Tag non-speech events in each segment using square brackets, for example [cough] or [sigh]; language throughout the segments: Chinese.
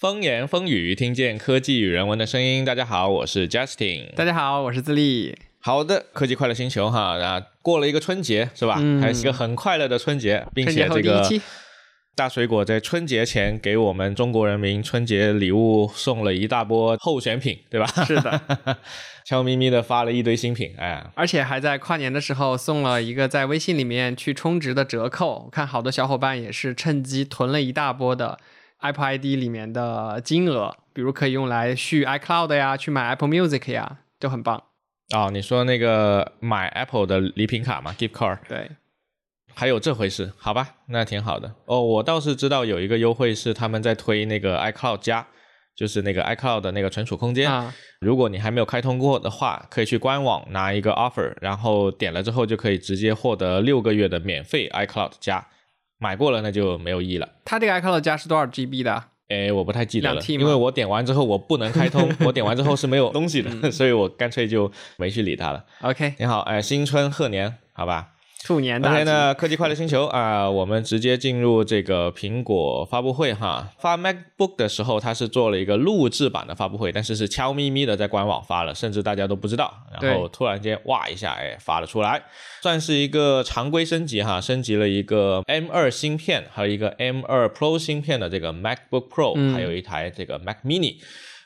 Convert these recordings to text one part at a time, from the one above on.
风言风语，听见科技与人文的声音。大家好，我是 Justin。大家好，我是自立。好的，科技快乐星球哈，啊，过了一个春节是吧？嗯还是一个很快乐的春节，并且这个大水果在春节前给我们中国人民春节礼物送了一大波候选品，对吧？是的，[laughs] 悄咪咪的发了一堆新品，哎，而且还在跨年的时候送了一个在微信里面去充值的折扣。我看好多小伙伴也是趁机囤了一大波的 Apple ID 里面的金额，比如可以用来续 iCloud 呀，去买 Apple Music 呀，就很棒。哦，你说那个买 Apple 的礼品卡嘛，gift card，对，还有这回事？好吧，那挺好的。哦，我倒是知道有一个优惠是他们在推那个 iCloud 加，就是那个 iCloud 的那个存储空间。啊，如果你还没有开通过的话，可以去官网拿一个 offer，然后点了之后就可以直接获得六个月的免费 iCloud 加。买过了那就没有意义了。它这个 iCloud 加是多少 GB 的？哎，我不太记得了因为我点完之后我不能开通，[laughs] 我点完之后是没有东西的，[laughs] 所以我干脆就没去理它了。OK，你好，哎，新春贺年，好吧？兔年大 OK 吉。呢，科技快乐星球啊、我们直接进入这个苹果发布会哈。发 MacBook 的时候，它是做了一个录制版的发布会，但是是悄咪咪的在官网发了，甚至大家都不知道。然后突然间哇一下，哎，发了出来，算是一个常规升级哈，升级了一个 M2 芯片还有一个 M2 Pro 芯片的这个 MacBook Pro，、嗯还有一台这个 Mac Mini。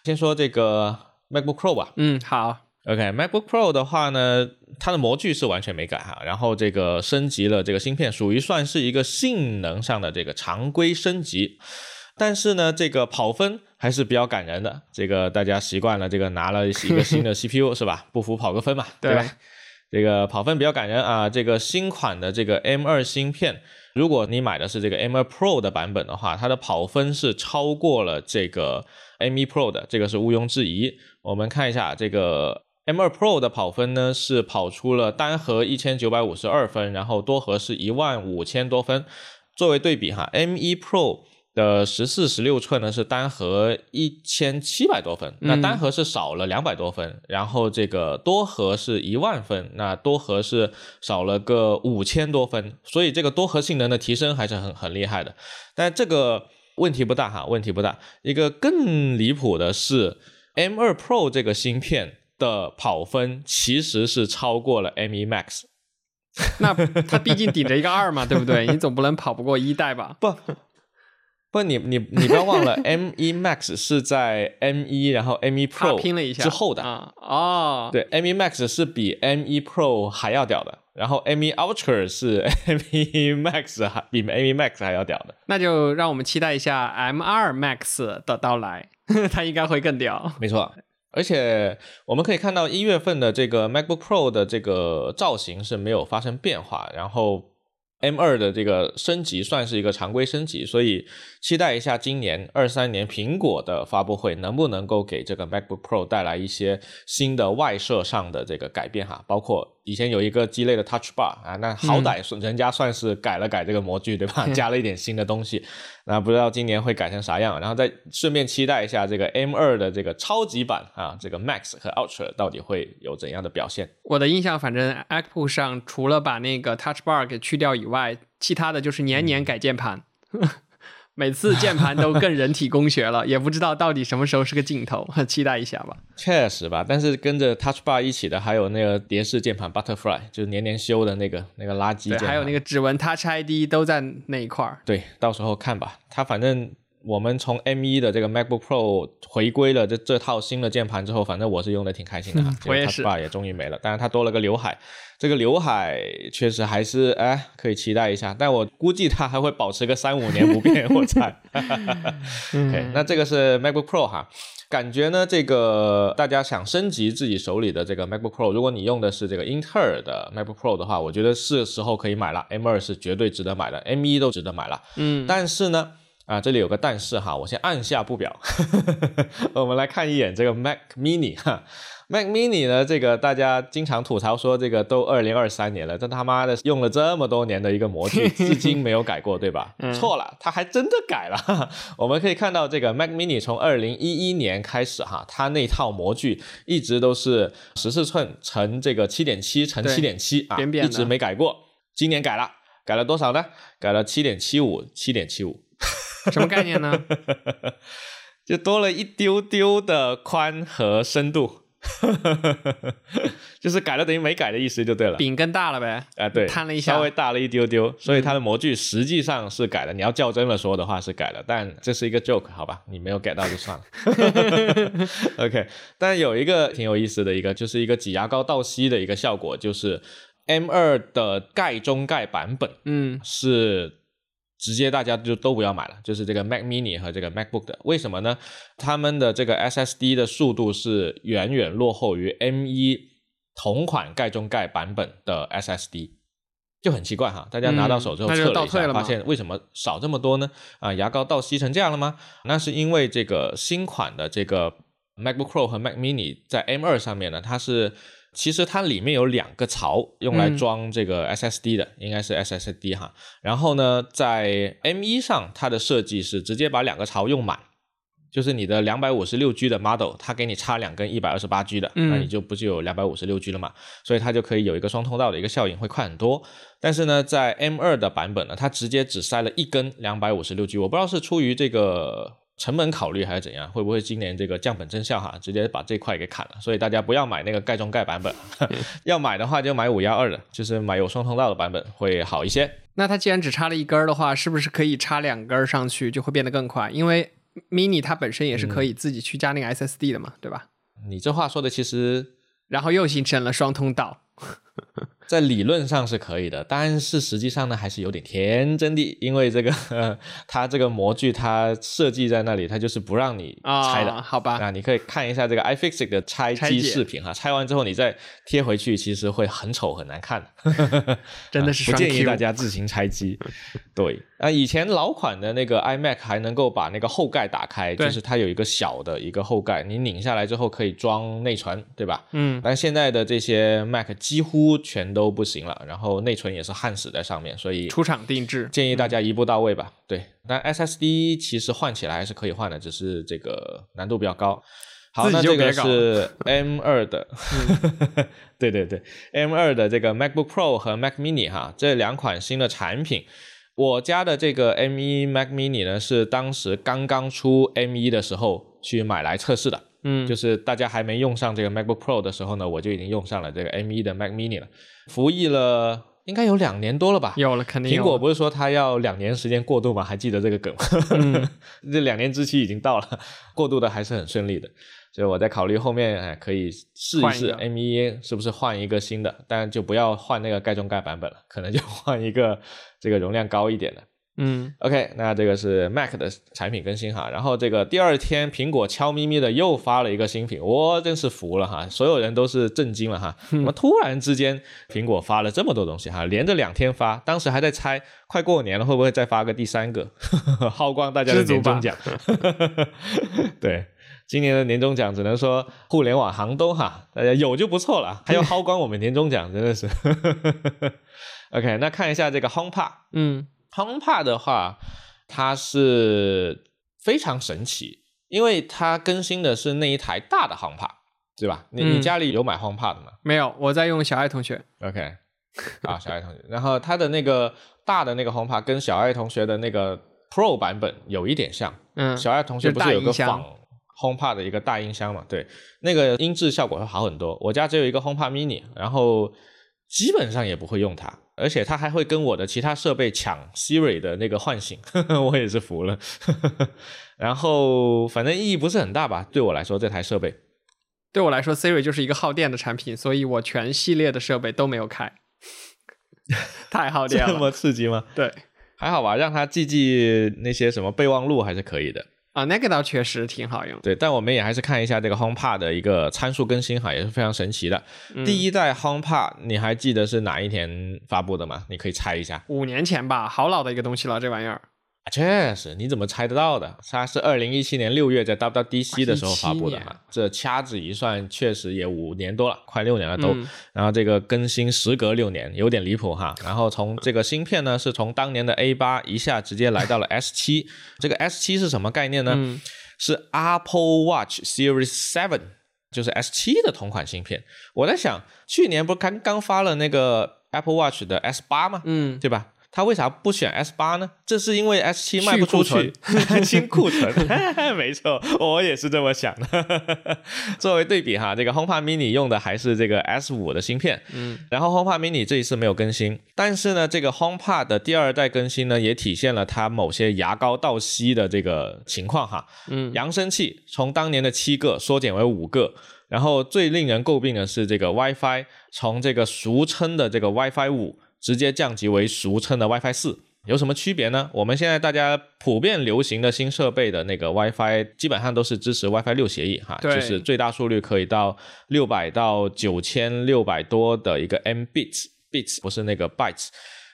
先说这个 MacBook Pro 吧。嗯，好，OK，MacBook Pro 的话呢，它的模具是完全没改哈，然后这个升级了这个芯片，属于算是一个性能上的这个常规升级。但是呢，这个跑分还是比较感人的。这个大家习惯了，这个拿了一个 [laughs] 新的 CPU 是吧？不服跑个分嘛，对吧？对这个跑分比较感人啊。这个新款的这个 M2 芯片，如果你买的是这个 M2 Pro 的版本的话，它的跑分是超过了这个 M1 Pro 的，这个是毋庸置疑。我们看一下这个 M2 Pro 的跑分呢，是跑出了单核一千九百五十二分，然后多核是一万五千多分。作为对比哈，M1 Pro 的十四、十六寸呢是单核一千七百多分，那嗯单核是少了两百多分，然后这个多核是一万分，那多核是少了个五千多分，所以这个多核性能的提升还是很很厉害的。但这个问题不大哈，问题不大。一个更离谱的是，M2 Pro 这个芯片的跑分其实是超过了 M1 Max。[laughs] 那它毕竟顶着一个二嘛，对不对？你总不能跑不过一代吧？不不，你你你不要忘了，M1 Max 是在 M1 然后 M1 Pro 拼了一下之后的。啊，哦，对，M1 Max 是比 M1 Pro 还要屌的，然后 M1 Ultra 是 [laughs] M1 Max 还比 M1 Max 还要屌的。那就让我们期待一下 M2 Max 的到来，[laughs] 它应该会更屌。没错，而且我们可以看到一月份的这个 MacBook Pro 的这个造型是没有发生变化，然后 M 二的这个升级算是一个常规升级，所以期待一下今年二三年苹果的发布会能不能够给这个 MacBook Pro 带来一些新的外设上的这个改变哈，包括以前有一个鸡肋的 Touch Bar 啊，那好歹是人家算是改了改这个模具对吧，[laughs] 加了一点新的东西，那不知道今年会改成啥样，然后再顺便期待一下这个 M 二的这个超级版啊，这个 Max 和 Ultra 到底会有怎样的表现。我的印象，反正 Apple 上除了把那个 Touch Bar 给去掉以外，其他的就是年年改键盘，每次键盘都更人体工学了，也不知道到底什么时候是个尽头，[laughs] 期待一下吧。确实吧，但是跟着 Touch Bar 一起的还有那个蝶式键盘 Butterfly，就是年年修的那个那个垃圾键对，盘。还有那个指纹 Touch ID 都在那一块儿。对，到时候看吧。它反正我们从 M1 的这个 MacBook Pro 回归了这这套新的键盘之后，反正我是用的挺开心的我也是 Bar 也终于没了，但是它多了个刘海，这个刘海确实还是哎可以期待一下，但我估计它还会保持个三五年不变，我猜。[laughs] [laughs] OK，那这个是 MacBook Pro 哈。感觉呢，这个大家想升级自己手里的这个 MacBook Pro，如果你用的是这个英特尔的 MacBook Pro 的话，我觉得是时候可以买了。M2 是绝对值得买的，M1 都值得买了。嗯，但是呢，啊，这里有个但是哈，我先按下不表。[laughs] 我们来看一眼这个 Mac Mini 哈，Mac Mini 呢，这个大家经常吐槽说这个都二零二三年了，这他妈的用了这么多年的一个模具，至今没有改过，对吧？错了，它还真的改了。我们可以看到这个 Mac Mini 从二零一一年开始哈，它那套模具一直都是十四寸乘这个七点七乘对七点七啊，扁扁一直没改过。今年改了，改了多少呢？改了七点七五，七点七五。[laughs] 什么概念呢？[laughs] 就多了一丢丢的宽和深度。[laughs] 就是改了等于没改的意思就对了。饼更大了呗？啊，对，摊了一下，稍微大了一丢丢，所以它的模具实际上是改了。你要较真了说的话是改了，但这是一个 joke，好吧？你没有改到就算了。OK，但有一个挺有意思的一个，就是一个挤牙膏倒吸的一个效果，就是 M 二的盖中盖版本，嗯，是。直接大家就都不要买了，就是这个 Mac Mini 和这个 MacBook 的，为什么呢？他们的这个 SSD 的速度是远远落后于 M1 同款盖中盖版本的 SSD，就很奇怪哈。大家拿到手之后测了一下，发现为什么少这么多呢？啊，牙膏倒吸成这样了吗？那是因为这个新款的这个 MacBook Pro 和 Mac Mini 在 M2 上面呢，它是。其实它里面有两个槽用来装这个 SSD 的，应该是 SSD 哈。然后呢，在 M1 上，它的设计是直接把两个槽用满，就是你的两百五十六 G 的 model，它给你插两根一百二十八 G 的，那你就不就有两百五十六 G 了嘛？所以它就可以有一个双通道的一个效应，会快很多。但是呢，在 M2 的版本呢，它直接只塞了一根两百五十六 G，我不知道是出于这个。成本考虑还是怎样？会不会今年这个降本增效哈，直接把这块给砍了？所以大家不要买那个盖中盖版本，[laughs] 要买的话就买五幺二的，就是买有双通道的版本会好一些。那它既然只插了一根的话，是不是可以插两根上去就会变得更快？因为 mini 它本身也是可以自己去加那个 SSD 的嘛，对吧？你这话说的其实，然后又形成了双通道。[laughs] 在理论上是可以的，但是实际上呢，还是有点天真的，因为这个 [laughs] 它这个模具它设计在那里，它就是不让你拆的，好吧？啊，你可以看一下这个 iFixit 的拆机视频哈，拆完之后你再贴回去，其实会很丑很难看，[laughs] 真的是不建议大家自行拆机。对啊，以前老款的那个 iMac 还能够把那个后盖打开，就是它有一个小的一个后盖，你拧下来之后可以装内存，对吧？嗯，但现在的这些 Mac 几乎全。都不行了，然后内存也是焊死在上面，所以出厂定制建议大家一步到位吧。对，但 SSD 其实换起来还是可以换的，只是这个难度比较高。好，那这个是 M 二的，[laughs] 对对对，M 二的这个 MacBook Pro 和 Mac Mini 哈，这两款新的产品，我家的这个 M 一 Mac Mini 呢是当时刚刚出 M 一的时候去买来测试的。嗯，就是大家还没用上这个 MacBook Pro 的时候呢，我就已经用上了这个 M1 的 Mac Mini 了，服役了应该有两年多了吧？有了，肯定。苹果不是说它要两年时间过渡吗？还记得这个梗吗？[laughs] 这两年之期已经到了，过渡的还是很顺利的。所以我在考虑后面哎，可以试一试 M1 是不是换一个新的，但就不要换那个盖中盖版本了，可能就换一个这个容量高一点的。嗯，OK，那这个是 Mac 的产品更新哈，然后这个第二天苹果悄咪咪的又发了一个新品，我真是服了哈，所有人都是震惊了哈，[laughs] 怎么突然之间苹果发了这么多东西哈，连着两天发，当时还在猜快过年了会不会再发个第三个，耗光大家的年终奖。[laughs] 对，今年的年终奖只能说互联网寒冬哈，大家有就不错了，还要薅光我们年终奖，真的是。[laughs] OK，那看一下这个 HomePod，嗯。HomePod 的话，它是非常神奇，因为它更新的是那一台大的 HomePod，对吧？你你家里有买 HomePod 吗？没有，我在用小爱同学。OK，啊，小爱同学，然后它的那个大的那个 HomePod 跟小爱同学的那个 Pro 版本有一点像。嗯，小爱同学不是有个仿 HomePod 的一个大音箱嘛？对，那个音质效果会好很多。我家只有一个 HomePod Mini，然后基本上也不会用它。而且它还会跟我的其他设备抢 Siri 的那个唤醒，呵 [laughs] 呵我也是服了。[laughs] 然后反正意义不是很大吧，对我来说这台设备，对我来说 Siri 就是一个耗电的产品，所以我全系列的设备都没有开，[laughs] 太耗电了。这么刺激吗？对，还好吧，让它记记那些什么备忘录还是可以的。啊，那个倒确实挺好用。对，但我们也还是看一下这个 HomePod 的一个参数更新哈，也是非常神奇的。第一代 HomePod，你还记得是哪一年发布的吗？你可以猜一下。五年前吧，好老的一个东西了，这玩意儿。确实，你怎么猜得到的？它是二零一七年六月在 WWDC 的时候发布的嘛？这掐指一算，确实也五年多了，快六年了都。然后这个更新时隔六年，有点离谱哈。然后从这个芯片呢，是从当年的 A 八一下直接来到了 S 七。这个 S 七是什么概念呢？是 Apple Watch Series Seven，就是 S 七的同款芯片。我在想，去年不是刚刚发了那个 Apple Watch 的 S 八吗？嗯，对吧？他为啥不选 S 八呢？这是因为 S 七卖不出去，清库存。[laughs] [laughs] 没错，我也是这么想的。[laughs] 作为对比哈，这个 HomePod Mini 用的还是这个 S 五的芯片，嗯，然后 HomePod Mini 这一次没有更新，但是呢，这个 HomePod 的第二代更新呢，也体现了它某些牙膏倒吸的这个情况哈，嗯，扬声器从当年的七个缩减为五个，然后最令人诟病的是这个 WiFi 从这个俗称的这个 WiFi 五。直接降级为俗称的 WiFi 四，有什么区别呢？我们现在大家普遍流行的新设备的那个 WiFi 基本上都是支持 WiFi 六协议哈，就是最大速率可以到六百到九千六百多的一个 Mbits，bits 不是那个 bytes。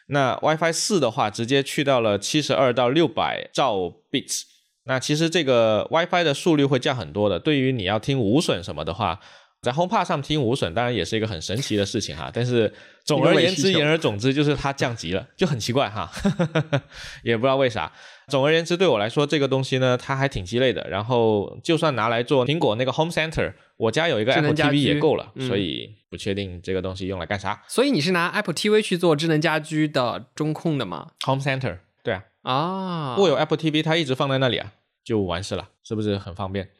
那 WiFi 四的话，直接去到了七十二到六百兆 bits。那其实这个 WiFi 的速率会降很多的，对于你要听无损什么的话。在 HomePod 上听无损，当然也是一个很神奇的事情哈。但是 [laughs] 总而言之，言而总之，就是它降级了，就很奇怪哈，也不知道为啥。总而言之，对我来说，这个东西呢，它还挺鸡肋的。然后，就算拿来做苹果那个 Home Center，我家有一个 Apple TV 也够了，所以不确定这个东西用来干啥。所以你是拿 Apple TV 去做智能家居的中控的吗？Home Center，对啊。啊，我有 Apple TV，它一直放在那里啊，就完事了，是不是很方便？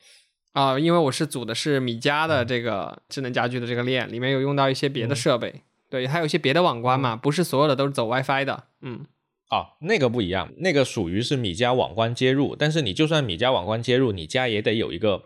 啊，因为我是组的是米家的这个智能家居的这个链，里面有用到一些别的设备，对，还有一些别的网关嘛，不是所有的都是走 WiFi 的，嗯，哦，那个不一样，那个属于是米家网关接入，但是你就算米家网关接入，你家也得有一个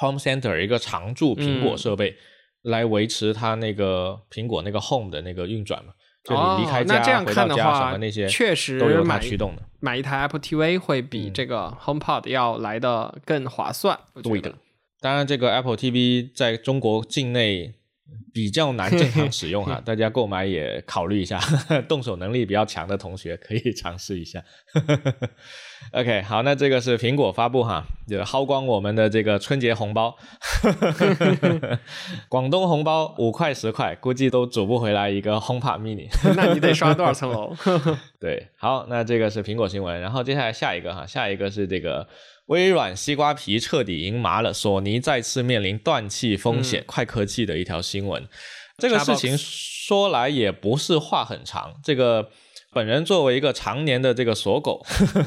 Home Center 一个常驻苹果设备来维持它那个苹果那个 Home 的那个运转嘛。就你离开家回到家什么那些，确实都有它驱动的。买一台 Apple TV 会比这个 HomePod 要来的更划算。对的，当然这个 Apple TV 在中国境内。比较难正常使用哈，[laughs] 大家购买也考虑一下，[laughs] 动手能力比较强的同学可以尝试一下。OK，好，那这个是苹果发布哈，就薅光我们的这个春节红包，[laughs] 广东红包五块十块，估计都组不回来一个 HomePod Mini，那你得刷多少层楼？对，好，那这个是苹果新闻，然后接下来下一个哈，下一个是这个。微软西瓜皮彻底赢麻了，索尼再次面临断气风险。快科技的一条新闻，这个事情说来也不是话很长。这个本人作为一个常年的这个锁狗，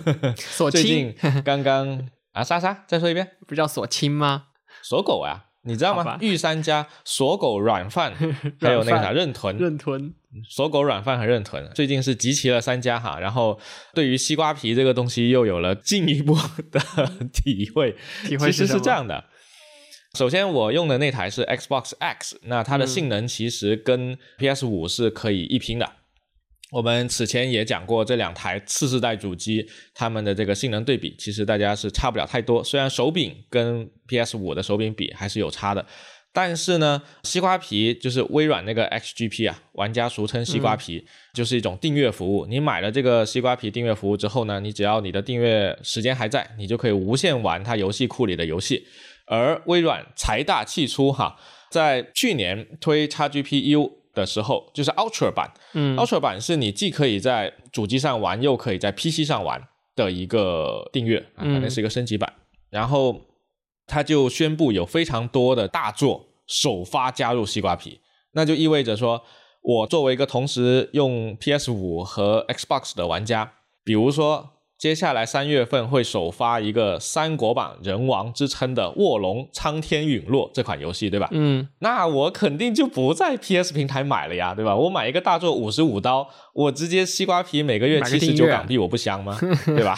[laughs] 最近刚刚啊，莎莎再说一遍，[laughs] 不叫锁亲吗？锁狗啊。你知道吗？御三家锁狗软饭，[laughs] 还有那个啥认屯，认屯锁狗软饭和认屯，最近是集齐了三家哈。然后对于西瓜皮这个东西又有了进一步的 [laughs] 体会。体会其实是这样的，首先我用的那台是 Xbox X，那它的性能其实跟 PS 五是可以一拼的。我们此前也讲过这两台次世代主机，它们的这个性能对比，其实大家是差不了太多。虽然手柄跟 PS 五的手柄比还是有差的，但是呢，西瓜皮就是微软那个 XGP 啊，玩家俗称西瓜皮，就是一种订阅服务。你买了这个西瓜皮订阅服务之后呢，你只要你的订阅时间还在，你就可以无限玩它游戏库里的游戏。而微软财大气粗哈，在去年推 XGPU。的时候就是 Ultra 版，嗯，Ultra 版是你既可以在主机上玩，又可以在 PC 上玩的一个订阅，啊，可能是一个升级版。然后他就宣布有非常多的大作首发加入西瓜皮，那就意味着说，我作为一个同时用 PS 五和 Xbox 的玩家，比如说。接下来三月份会首发一个三国版人王之称的《卧龙苍天陨落》这款游戏，对吧？嗯，那我肯定就不在 PS 平台买了呀，对吧？我买一个大作五十五刀，我直接西瓜皮每个月七十九港币，我不香吗？[laughs] 对吧？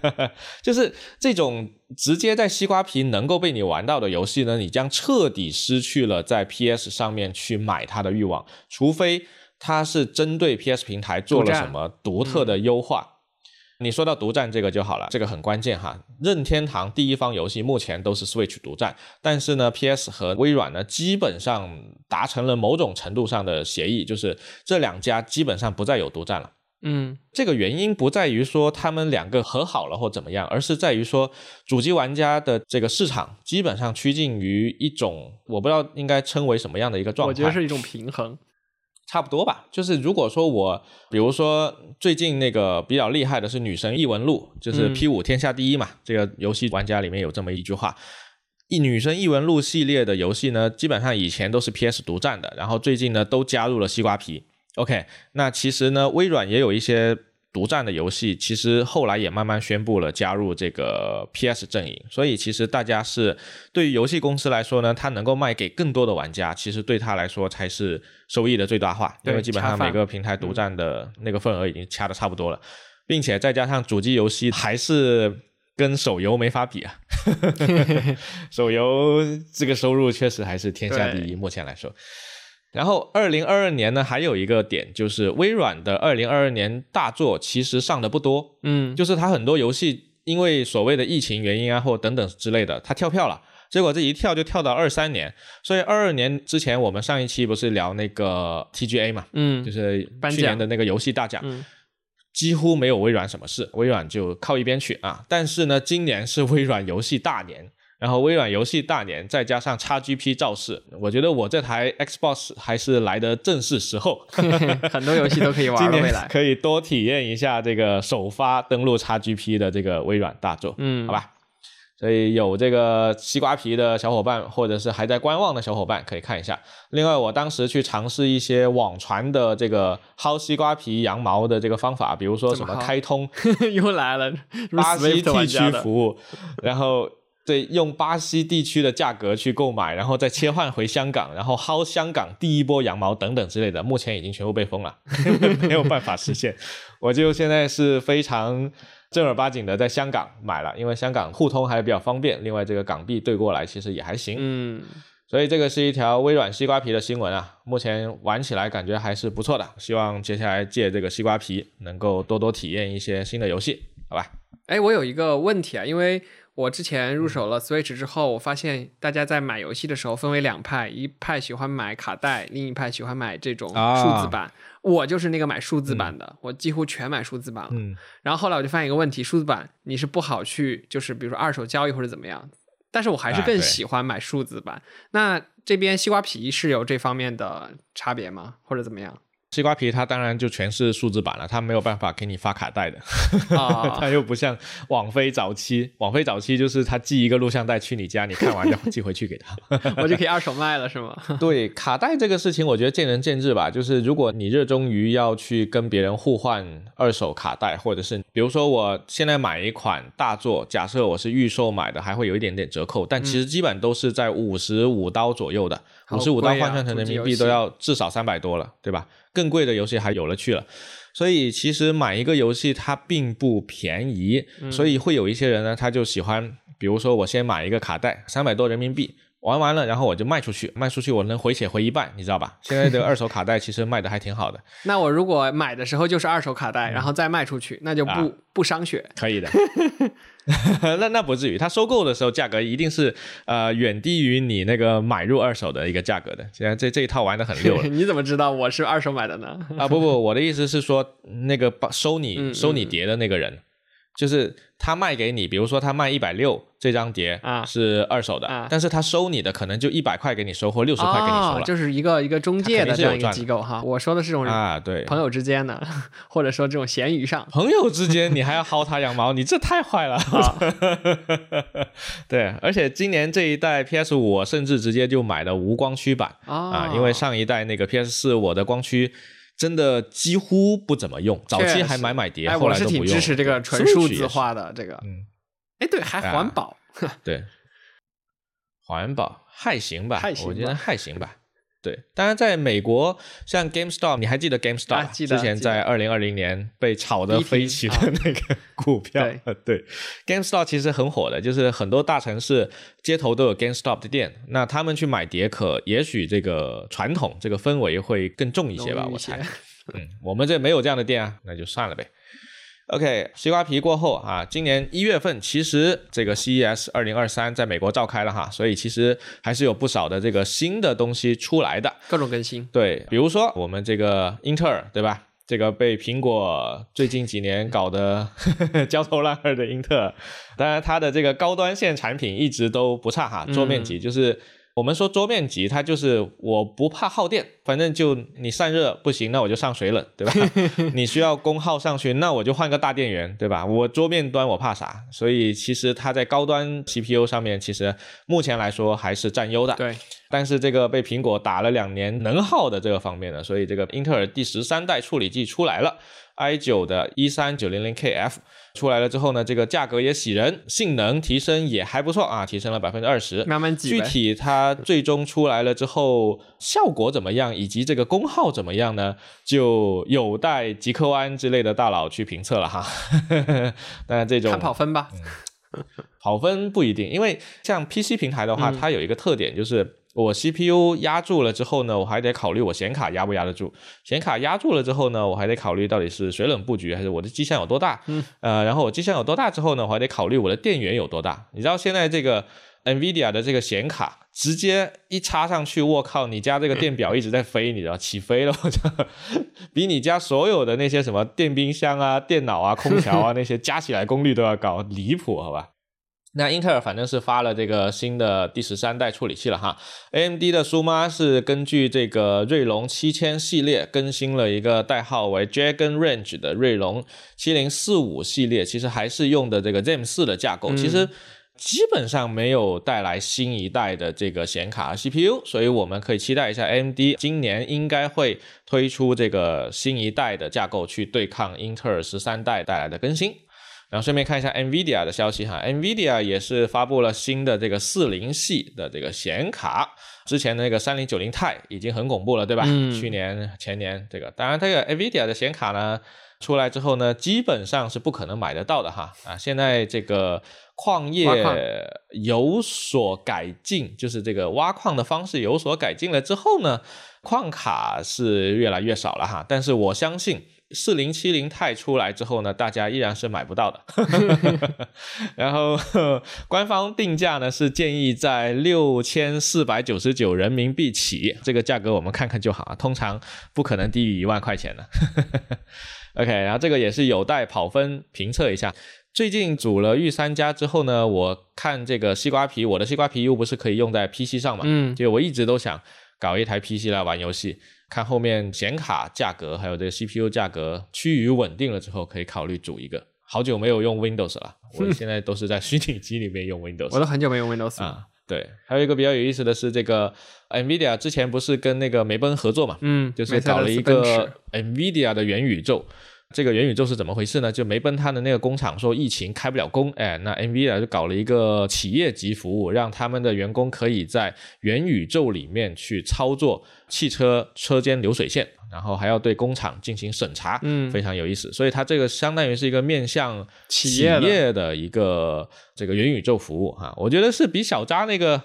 [laughs] 就是这种直接在西瓜皮能够被你玩到的游戏呢，你将彻底失去了在 PS 上面去买它的欲望，除非它是针对 PS 平台做了什么独特的优化。你说到独占这个就好了，这个很关键哈。任天堂第一方游戏目前都是 Switch 独占，但是呢，PS 和微软呢基本上达成了某种程度上的协议，就是这两家基本上不再有独占了。嗯，这个原因不在于说他们两个和好了或怎么样，而是在于说主机玩家的这个市场基本上趋近于一种我不知道应该称为什么样的一个状态。我觉得是一种平衡。差不多吧，就是如果说我，比如说最近那个比较厉害的是《女神异闻录》，就是 P 五天下第一嘛，这个游戏玩家里面有这么一句话，《一女神异闻录》系列的游戏呢，基本上以前都是 PS 独占的，然后最近呢都加入了西瓜皮，OK，那其实呢，微软也有一些独占的游戏，其实后来也慢慢宣布了加入这个 PS 阵营。所以其实大家是对于游戏公司来说呢，它能够卖给更多的玩家，其实对它来说才是收益的最大化，因为基本上每个平台独占的那个份额已经掐的差不多了，并且再加上主机游戏还是跟手游没法比啊，[laughs] 手游这个收入确实还是天下第一，目前来说。然后，二零二二年呢，还有一个点就是微软的二零二二年大作其实上的不多，嗯，就是它很多游戏因为所谓的疫情原因啊，或等等之类的，它跳票了，结果这一跳就跳到二三年。所以二二年之前，我们上一期不是聊那个 TGA 嘛，嗯，就是去年的那个游戏大奖，几乎没有微软什么事，微软就靠一边去啊。但是呢，今年是微软游戏大年。然后微软游戏大年，再加上 XGP 造势，我觉得我这台 Xbox 还是来的正是时候，[laughs] 很多游戏都可以玩。今年可以多体验一下这个首发登录 XGP 的这个微软大作，嗯，好吧。所以有这个西瓜皮的小伙伴，或者是还在观望的小伙伴，可以看一下。另外，我当时去尝试一些网传的这个薅西瓜皮羊毛的这个方法，比如说什么开通，[laughs] 又来了巴西地区服务，然后。对，用巴西地区的价格去购买，然后再切换回香港，然后薅香港第一波羊毛等等之类的，目前已经全部被封了，[laughs] 没有办法实现。[laughs] 我就现在是非常正儿八经的在香港买了，因为香港互通还比较方便。另外，这个港币兑过来其实也还行。嗯，所以这个是一条微软西瓜皮的新闻啊，目前玩起来感觉还是不错的。希望接下来借这个西瓜皮能够多多体验一些新的游戏，好吧？哎，我有一个问题啊，因为。我之前入手了 Switch 之后，我发现大家在买游戏的时候分为两派，一派喜欢买卡带，另一派喜欢买这种数字版。我就是那个买数字版的，我几乎全买数字版了。然后后来我就发现一个问题，数字版你是不好去，就是比如说二手交易或者怎么样。但是我还是更喜欢买数字版。那这边西瓜皮是有这方面的差别吗？或者怎么样？西瓜皮它当然就全是数字版了，它没有办法给你发卡带的，[laughs] 它又不像网飞早期，网飞早期就是他寄一个录像带去你家，你看完就寄回去给他，[laughs] 我就可以二手卖了，是吗？[laughs] 对，卡带这个事情我觉得见仁见智吧，就是如果你热衷于要去跟别人互换二手卡带，或者是比如说我现在买一款大作，假设我是预售买的，还会有一点点折扣，但其实基本都是在五十五刀左右的，五十五到换算成人民币都要至少三百多了，对吧？更贵的游戏还有了去了，所以其实买一个游戏它并不便宜，所以会有一些人呢，他就喜欢，比如说我先买一个卡带，三百多人民币。玩完了，然后我就卖出去，卖出去我能回血回一半，你知道吧？现在的二手卡带其实卖的还挺好的。[laughs] 那我如果买的时候就是二手卡带，然后再卖出去，那就不不伤血。可以的。[laughs] [laughs] 那那不至于，他收购的时候价格一定是呃远低于你那个买入二手的一个价格的。现在这这一套玩的很溜。你怎么知道我是二手买的呢？啊不不，我的意思是说那个收你收你碟的那个人。就是他卖给你，比如说他卖一百六这张碟啊是二手的，但是他收你的可能就一百块给你收，或六十块给你收了，就是一个一个中介的这样一个机构哈。我说的是这种啊，对，朋友之间的，[laughs] 或者说这种闲鱼上，朋友之间你还要薅他羊毛，你这太坏了。[laughs] [laughs] 对，而且今年这一代 PS 五，我甚至直接就买了无光驱版啊，因为上一代那个 PS 四我的光驱。真的几乎不怎么用，早期还买买碟，后来都不用。我是挺支持这个纯数字化的这个，嗯，哎，对，还环保，[laughs] 对，环保还行吧，还行，我觉得还行吧。对，当然，在美国，像 GameStop，你还记得 GameStop 之前在二零二零年被炒得飞起的那个 [laughs] 股票？对，GameStop 其实很火的，就是很多大城市街头都有 GameStop 的店，那他们去买碟，可也许这个传统这个氛围会更重一些吧，我猜。[laughs] 嗯，我们这没有这样的店啊，那就算了呗。OK，西瓜皮过后啊，今年一月份其实这个 CES 二零二三在美国召开了哈，所以其实还是有不少的这个新的东西出来的，各种更新。对，比如说我们这个英特尔，对吧？这个被苹果最近几年搞得 [laughs] 焦头烂额的英特尔，当然它的这个高端线产品一直都不差哈，桌面级就是我们说桌面级，它就是我不怕耗电，反正就你散热不行，那我就上水冷，对吧？[laughs] 你需要功耗上去，那我就换个大电源，对吧？我桌面端我怕啥？所以其实它在高端 CPU 上面，其实目前来说还是占优的。对，但是这个被苹果打了两年能耗的这个方面呢，所以这个英特尔第十三代处理器出来了，i 九的一三九零零 KF。出来了之后呢，这个价格也喜人，性能提升也还不错啊，提升了百分之二十。慢慢挤。具体它最终出来了之后，效果怎么样，以及这个功耗怎么样呢？就有待极客湾之类的大佬去评测了哈。[laughs] 当然，这种看跑分吧。跑分不一定，因为像 PC 平台的话，它有一个特点就是。我 CPU 压住了之后呢，我还得考虑我显卡压不压得住。显卡压住了之后呢，我还得考虑到底是水冷布局还是我的机箱有多大。嗯。呃，然后我机箱有多大之后呢，我还得考虑我的电源有多大。你知道现在这个 NVIDIA 的这个显卡直接一插上去，我靠，你家这个电表一直在飞，你知道起飞了，[laughs] 我操，比你家所有的那些什么电冰箱啊、电脑啊、空调啊 [laughs] 那些加起来功率都要高，离谱，好吧？那英特尔反正是发了这个新的第十三代处理器了哈，AMD 的苏妈是根据这个锐龙七千系列更新了一个代号为 Dragon Range 的锐龙七零四五系列，其实还是用的这个 Zen 四的架构，其实基本上没有带来新一代的这个显卡 CPU，所以我们可以期待一下 AMD 今年应该会推出这个新一代的架构去对抗英特尔十三代带来的更新。然后顺便看一下 NVIDIA 的消息哈，NVIDIA 也是发布了新的这个四零系的这个显卡，之前的那个三零九零 Ti 已经很恐怖了，对吧？去年前年这个，当然这个 NVIDIA 的显卡呢出来之后呢，基本上是不可能买得到的哈啊！现在这个矿业有所改进，就是这个挖矿的方式有所改进了之后呢，矿卡是越来越少了哈，但是我相信。四零七零钛出来之后呢，大家依然是买不到的。[laughs] 然后官方定价呢是建议在六千四百九十九人民币起，这个价格我们看看就好啊，通常不可能低于一万块钱的。OK，然后这个也是有待跑分评测一下。最近组了御三家之后呢，我看这个西瓜皮，我的西瓜皮又不是可以用在 PC 上嘛？嗯，就我一直都想搞一台 PC 来玩游戏。看后面显卡价格，还有这个 CPU 价格趋于稳定了之后，可以考虑组一个。好久没有用 Windows 了，[laughs] 我现在都是在虚拟机里面用 [laughs] Windows。我都很久没用 Windows 啊。对，还有一个比较有意思的是，这个 NVIDIA 之前不是跟那个梅奔合作嘛？嗯，就是搞了一个 NVIDIA 的元宇宙。这个元宇宙是怎么回事呢？就梅奔他的那个工厂说疫情开不了工，哎，那 NVIDIA 就搞了一个企业级服务，让他们的员工可以在元宇宙里面去操作汽车车间流水线，然后还要对工厂进行审查，嗯，非常有意思。所以它这个相当于是一个面向企业的一个这个元宇宙服务哈，我觉得是比小扎那个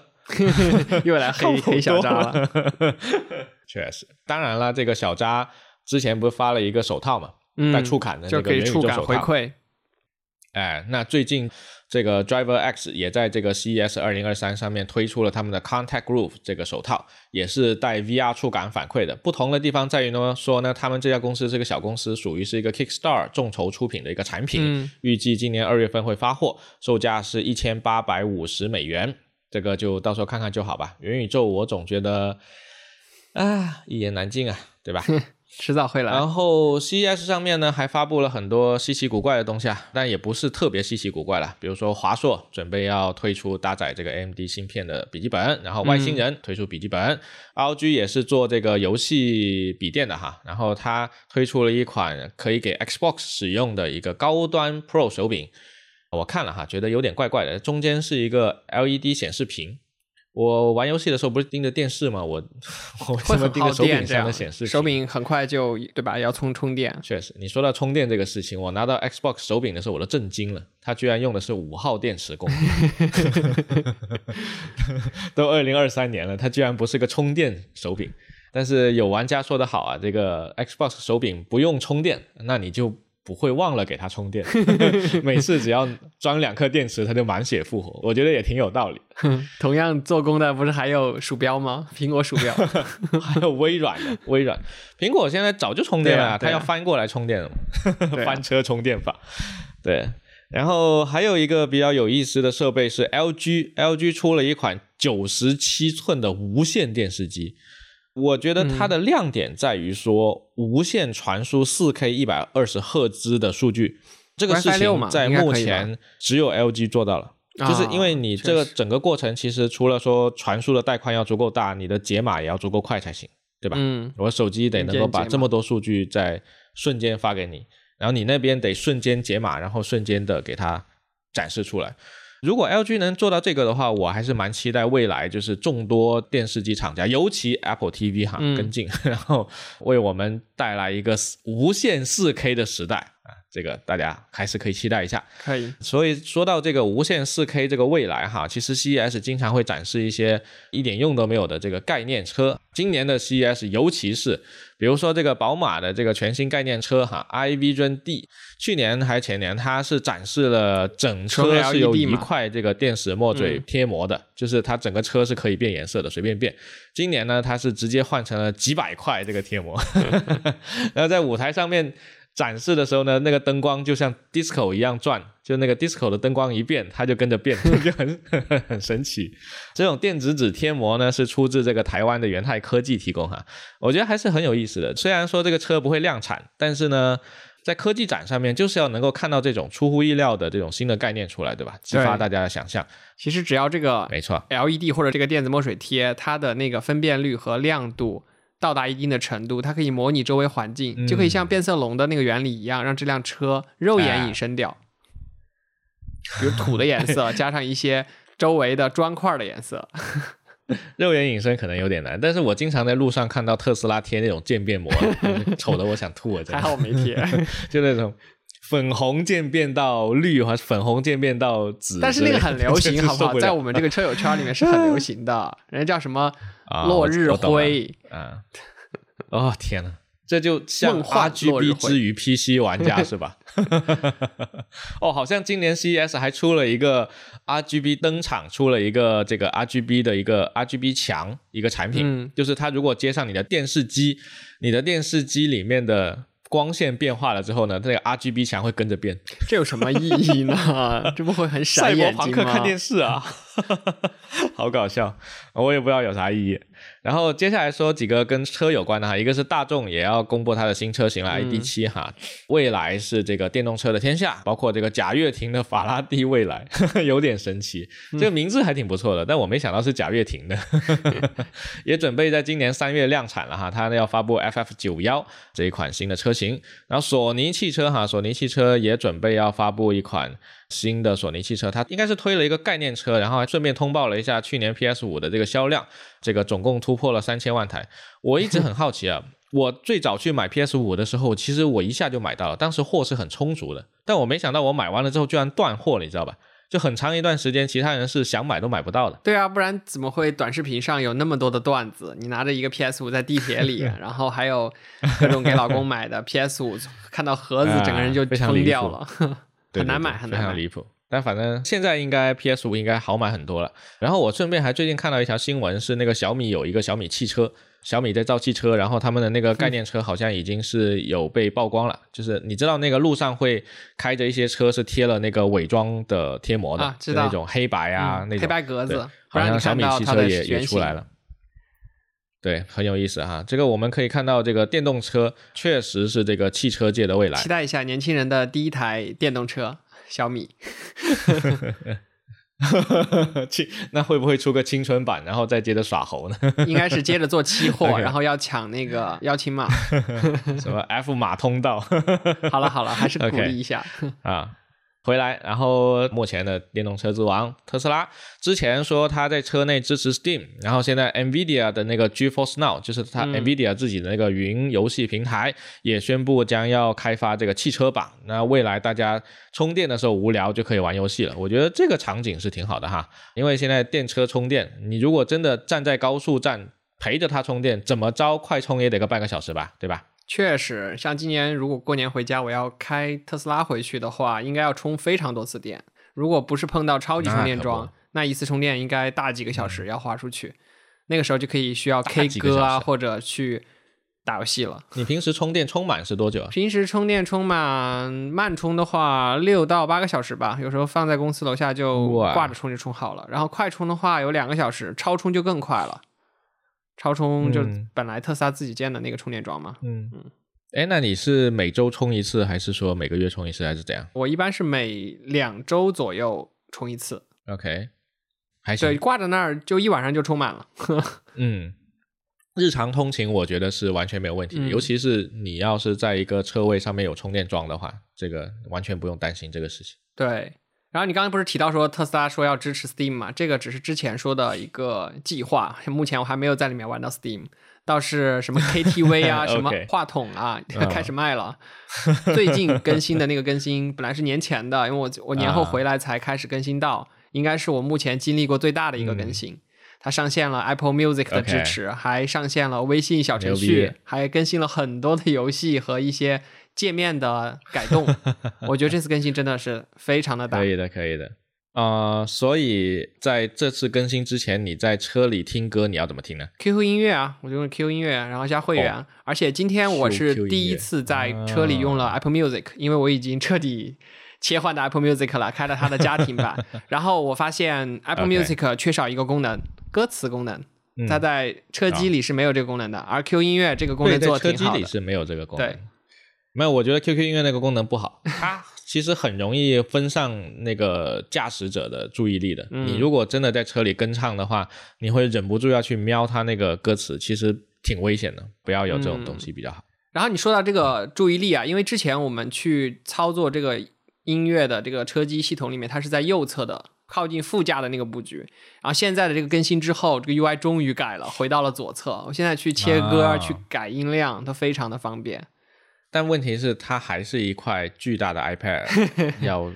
[laughs] 又来黑 [laughs] 黑小扎了，[laughs] 确实。当然了，这个小扎之前不是发了一个手套嘛？带触感的那个元宇宙手套，哎，那最近这个 Driver X 也在这个 CES 二零二三上面推出了他们的 Contact Groove 这个手套，也是带 VR 触感反馈的。不同的地方在于呢，说呢，他们这家公司是个小公司，属于是一个 Kickstarter 众筹出品的一个产品，预计今年二月份会发货，售价是一千八百五十美元。这个就到时候看看就好吧。元宇宙我总觉得啊，一言难尽啊，对吧？[laughs] 迟早会来。然后 CES 上面呢，还发布了很多稀奇古怪的东西啊，但也不是特别稀奇古怪了。比如说华硕准备要推出搭载这个 AMD 芯片的笔记本，然后外星人推出笔记本，LG 也是做这个游戏笔电的哈，然后它推出了一款可以给 Xbox 使用的一个高端 Pro 手柄，我看了哈，觉得有点怪怪的，中间是一个 LED 显示屏。我玩游戏的时候不是盯着电视吗？我 [laughs] 我为什么盯着手柄上的显示？手柄很快就对吧？要充充电。确实，你说到充电这个事情，我拿到 Xbox 手柄的时候，我都震惊了。它居然用的是五号电池供电，[laughs] 都二零二三年了，它居然不是个充电手柄。但是有玩家说的好啊，这个 Xbox 手柄不用充电，那你就。不会忘了给它充电，[laughs] 每次只要装两颗电池，它就满血复活。我觉得也挺有道理。[laughs] 同样做工的不是还有鼠标吗？苹果鼠标，[laughs] 还有微软的微软。苹果现在早就充电了，它要翻过来充电了，翻车充电法。对，然后还有一个比较有意思的设备是 LG，LG 出了一款九十七寸的无线电视机。我觉得它的亮点在于说无线传输四 K 一百二十赫兹的数据，这个事情在目前只有 LG 做到了。就是因为你这个整个过程，其实除了说传输的带宽要足够大，你的解码也要足够快才行，对吧？嗯，我手机得能够把这么多数据在瞬间发给你，然后你那边得瞬间解码，然后瞬间的给它展示出来。如果 LG 能做到这个的话，我还是蛮期待未来就是众多电视机厂家，尤其 Apple TV 哈跟进，[laughs] 然后为我们带来一个无限 4K 的时代。这个大家还是可以期待一下，可以。所以说到这个无线四 K 这个未来哈，其实 CES 经常会展示一些一点用都没有的这个概念车。今年的 CES，尤其是比如说这个宝马的这个全新概念车哈，iVision D，去年还前年它是展示了整车是由一块这个电池墨嘴贴膜的，就是它整个车是可以变颜色的，随便变。今年呢，它是直接换成了几百块这个贴膜，[laughs] [laughs] 然后在舞台上面。展示的时候呢，那个灯光就像 disco 一样转，就那个 disco 的灯光一变，它就跟着变，[laughs] 就很 [laughs] 很神奇。这种电子纸贴膜呢，是出自这个台湾的元泰科技提供哈，我觉得还是很有意思的。虽然说这个车不会量产，但是呢，在科技展上面就是要能够看到这种出乎意料的这种新的概念出来，对吧？激发大家的想象。其实只要这个没错，LED 或者这个电子墨水贴，它的那个分辨率和亮度。到达一定的程度，它可以模拟周围环境，就可以像变色龙的那个原理一样，让这辆车肉眼隐身掉。比如土的颜色，[laughs] 加上一些周围的砖块的颜色。[laughs] 肉眼隐身可能有点难，但是我经常在路上看到特斯拉贴那种渐变膜，[laughs] 丑的我想吐啊！还好我没贴，就那种粉红渐变到绿，还是粉红渐变到紫。但是那个很流行，好不好？[laughs] 在我们这个车友圈里面是很流行的，人家叫什么？落日灰啊！哦天呐，这就像 RGB 之于 PC 玩家 [laughs] 是吧？[laughs] 哦，好像今年 CES 还出了一个 RGB 登场，出了一个这个 RGB 的一个 RGB 墙一个产品，就是它如果接上你的电视机，你的电视机里面的。光线变化了之后呢，这个 RGB 墙会跟着变，这有什么意义呢？[laughs] 这不会很闪眼睛吗？看电视啊，[laughs] 好搞笑，我也不知道有啥意义。然后接下来说几个跟车有关的哈，一个是大众也要公布它的新车型了，ID 七哈，未来是这个电动车的天下，包括这个贾跃亭的法拉第未来，[laughs] 有点神奇，这个名字还挺不错的，但我没想到是贾跃亭的，[laughs] 也准备在今年三月量产了哈，它要发布 FF 九幺这一款新的车型，然后索尼汽车哈，索尼汽车也准备要发布一款。新的索尼汽车，它应该是推了一个概念车，然后还顺便通报了一下去年 PS 五的这个销量，这个总共突破了三千万台。我一直很好奇啊，我最早去买 PS 五的时候，其实我一下就买到了，当时货是很充足的，但我没想到我买完了之后居然断货了，你知道吧？就很长一段时间，其他人是想买都买不到的。对啊，不然怎么会短视频上有那么多的段子？你拿着一个 PS 五在地铁里，[laughs] 然后还有各种给老公买的 PS 五，看到盒子整个人就疯掉了。很难买，很难买，非常离谱。但反正现在应该 PS 五应该好买很多了。然后我顺便还最近看到一条新闻，是那个小米有一个小米汽车，小米在造汽车，然后他们的那个概念车好像已经是有被曝光了。就是你知道那个路上会开着一些车是贴了那个伪装的贴膜的，是那种黑白啊，那种黑白格子，好像小米汽车也也出来了。对，很有意思哈。这个我们可以看到，这个电动车确实是这个汽车界的未来。期待一下年轻人的第一台电动车。小米 [laughs] [laughs] 青那会不会出个青春版，然后再接着耍猴呢？[laughs] 应该是接着做期货，然后要抢那个邀请码，什么 F 码通道。好了好了，还是鼓励一下啊。回来，然后目前的电动车之王特斯拉之前说他在车内支持 Steam，然后现在 Nvidia 的那个 GeForce Now，就是他 Nvidia 自己的那个云游戏平台，也宣布将要开发这个汽车版。那未来大家充电的时候无聊就可以玩游戏了。我觉得这个场景是挺好的哈，因为现在电车充电，你如果真的站在高速站陪着它充电，怎么着快充也得个半个小时吧，对吧？确实，像今年如果过年回家，我要开特斯拉回去的话，应该要充非常多次电。如果不是碰到超级充电桩，那一次充电应该大几个小时要花出去。那个时候就可以需要 K 歌啊，或者去打游戏了。你平时充电充满是多久啊？平时充电充满慢充的话，六到八个小时吧。有时候放在公司楼下就挂着充就充好了。然后快充的话有两个小时，超充就更快了。超充就嗯本来特斯拉自己建的那个充电桩嘛，嗯嗯哎，那你是每周充一次，还是说每个月充一次，还是怎样我一般是每两周左右充一次。？OK，还行对，挂在那儿就一晚上就充满了。[laughs] 嗯，日常通勤我觉得是完全没有问题，嗯尤其是你要是在一个车位上面有充电桩的话，这个完全不用担心这个事情。对，然后你刚才不是提到说特斯拉说要支持 Steam 嘛？这个只是之前说的一个计划，目前我还没有在里面玩到 Steam。倒是什么 [laughs] KTV 啊，什么话筒啊，嗯开始卖了。最近更新的那个更新本来是年前的，因为我我年后啊回来才开始更新到，应该是我目前经历过最大的一个更新。它上线了 Apple Music 的支持还上线了微信小程序，还更新了很多的游戏和一些界面的改动。[laughs] 我觉得这次更新真的是非常的大可。以的，可以的。啊、所以在这次更新之前，你在车里听歌，你要怎么听呢？QQ 音乐啊，我就用 QQ 音乐，然后加会员。哦而且今天我是第一次在车里用了 Apple Music，、因为我已经彻底切换到 Apple Music 了，开了它的家庭版。[laughs] 然后我发现 Apple Music 缺少一个功能，歌词功能。嗯它在车机里是没有这个功能的，而 Q 音乐这个功能，做的挺好的。里是没有这个功能。对，没有，我觉得 QQ 音乐那个功能不好，它 [laughs] 其实很容易分散那个驾驶者的注意力的。嗯你如果真的在车里跟唱的话，你会忍不住要去瞄它那个歌词，其实挺危险的。不要有这种东西比较好。然后你说到这个注意力啊，因为之前我们去操作这个音乐的这个车机系统里面，它是在右侧的，靠近副驾的那个布局。然后现在的这个更新之后，这个 UI 终于改了，回到了左侧。我现在去切歌、啊去改音量都非常的方便。但问题是，它还是一块巨大的 iPad，[laughs] 要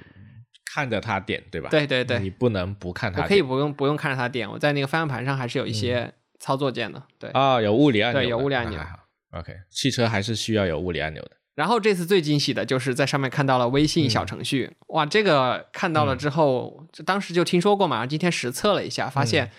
看着它点，对吧？对对对你不能不看它点。我可以不用不用看着它点，我在那个方向盘上还是有一些操作键的。对。啊、有物理按钮，对有物理按钮。OK，汽车还是需要有物理按钮的。然后这次最惊喜的就是在上面看到了微信小程序，哇，这个看到了之后，就当时就听说过嘛，今天实测了一下，发现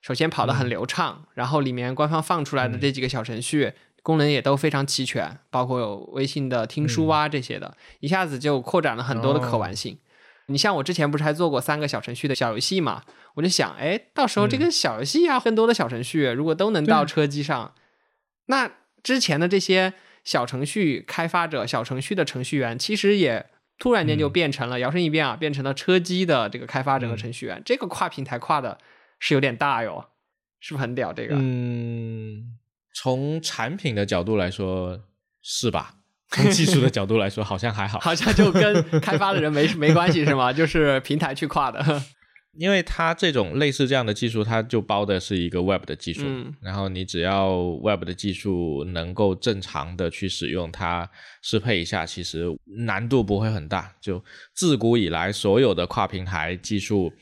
首先跑得很流畅，然后里面官方放出来的这几个小程序。功能也都非常齐全，包括有微信的听书啊这些的，一下子就扩展了很多的可玩性。你像我之前不是还做过三个小程序的小游戏嘛？我就想，哎，到时候这个小游戏啊，更多的小程序如果都能到车机上，那之前的这些小程序开发者、小程序的程序员，其实也突然间就变成了摇身一变啊，变成了车机的这个开发者和程序员。这个跨平台跨的是有点大哟，是不是很屌？这个，嗯，从产品的角度来说是吧？从技术的角度来说，好像还好，好像就跟开发的人没 [laughs] 没关系是吗？就是平台去跨的。因为它这种类似这样的技术，它就包的是一个 Web 的技术，嗯然后你只要 Web 的技术能够正常的去使用它，适配一下，其实难度不会很大。就自古以来，所有的跨平台技术，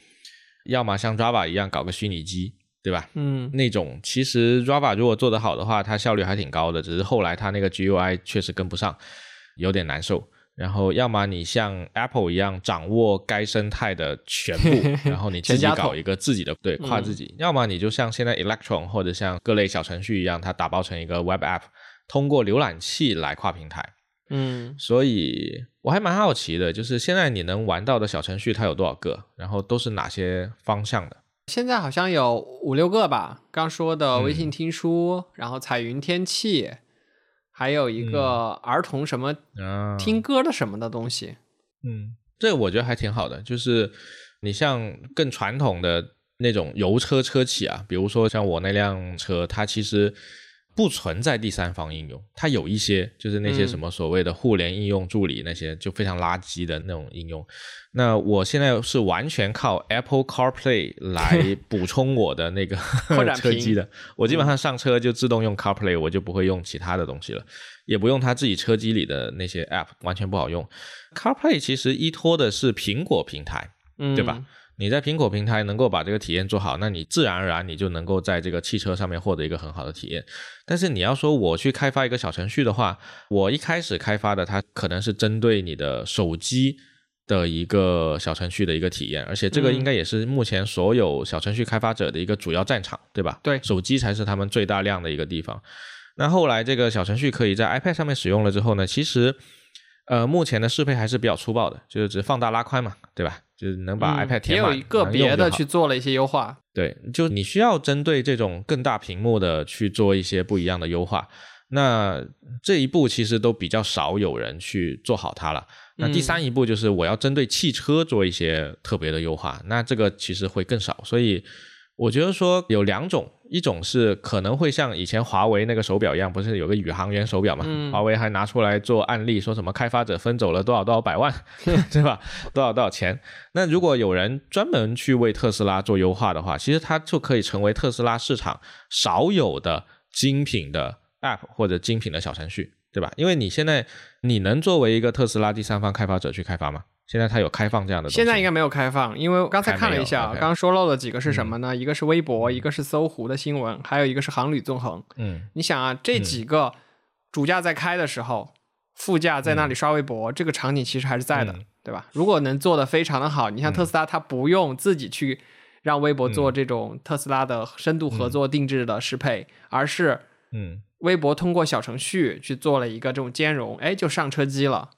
要么像 Java 一样搞个虚拟机，对吧？嗯那种其实 Java 如果做得好的话，它效率还挺高的，只是后来它那个 GUI 确实跟不上，有点难受。然后要么你像 Apple 一样掌握该生态的全部，[laughs] 然后你自己搞一个自己的对跨自己；要么你就像现在 Electron 或者像各类小程序一样，它打包成一个 Web App，通过浏览器来跨平台。嗯所以我还蛮好奇的，就是现在你能玩到的小程序它有多少个，然后都是哪些方向的？现在好像有五六个吧，刚说的微嗯。信听书，然后彩云天气，还有一个儿童什么啊，听歌的什么的东西。嗯，这我觉得还挺好的，就是你像更传统的那种油车车企啊，比如说像我那辆车，它其实不存在第三方应用，它有一些就是那些嗯什么所谓的互联应用助理那些就非常垃圾的那种应用。那我现在是完全靠 Apple CarPlay 来补充我的那个 [laughs] 车机的，我基本上上车就自动用 CarPlay，我就不会用其他的东西了。也不用它自己车机里的那些 App，完全不好用。CarPlay 其实依托的是苹果平台，嗯，对吧？你在苹果平台能够把这个体验做好，那你自然而然你就能够在这个汽车上面获得一个很好的体验。但是你要说我去开发一个小程序的话，我一开始开发的它可能是针对你的手机的一个小程序的一个体验，而且这个嗯应该也是目前所有小程序开发者的一个主要战场，对吧？对手机才是他们最大量的一个地方。那后来这个小程序可以在 iPad 上面使用了之后呢，其实呃目前的适配还是比较粗暴的，就是只放大拉宽嘛，对吧？就是能把 iPad 也填满，有个能用就好别的去做了一些优化。对，就你需要针对这种更大屏幕的去做一些不一样的优化。那这一步其实都比较少有人去做好它了。那第三一步就是我要针对汽车做一些特别的优化，那这个其实会更少。所以我觉得说有两种，一种是可能会像以前华为那个手表一样，不是有个宇航员手表嘛？华为还拿出来做案例，说什么开发者分走了多少多少百万，[laughs] 对吧？多少多少钱？那如果有人专门去为特斯拉做优化的话，其实它就可以成为特斯拉市场少有的精品的 App 或者精品的小程序，对吧？因为你现在你能作为一个特斯拉第三方开发者去开发吗？现在它有开放这样的东西，现在应该没有开放，因为我刚才看了一下，刚刚说漏了几个是什么呢？一个是微博，一个是搜狐的新闻，还有一个是航旅纵横。嗯你想啊，这几个主驾在开的时候，副驾在那里刷微博，这个场景其实还是在的，嗯对吧？如果能做的非常的好，你像特斯拉，它不用自己去让微博做这种特斯拉的深度合作定制的适配，而是嗯。微博通过小程序去做了一个这种兼容，哎，就上车机了。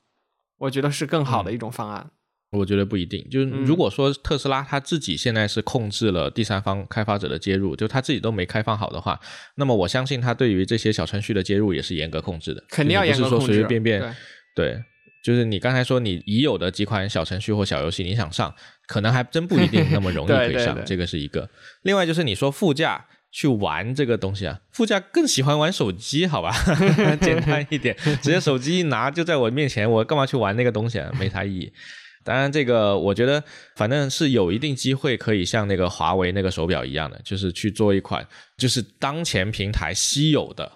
我觉得是更好的一种方案。我觉得不一定，就是嗯如果说特斯拉它自己现在是控制了第三方开发者的接入，就它自己都没开放好的话，那么我相信它对于这些小程序的接入也是严格控制的，肯定要就你不是说严格控制随随便便对对，就是你刚才说你已有的几款小程序或小游戏，你想上，可能还真不一定那么容易 [laughs] 可以上，对对对这个是一个。另外就是你说副驾去玩这个东西啊，副驾更喜欢玩手机，好吧，[laughs] 简单一点，[laughs] 直接手机一拿就在我面前，我干嘛去玩那个东西啊？没啥意义。当然，这个我觉得反正是有一定机会可以像那个华为那个手表一样的，就是去做一款就是当前平台稀有的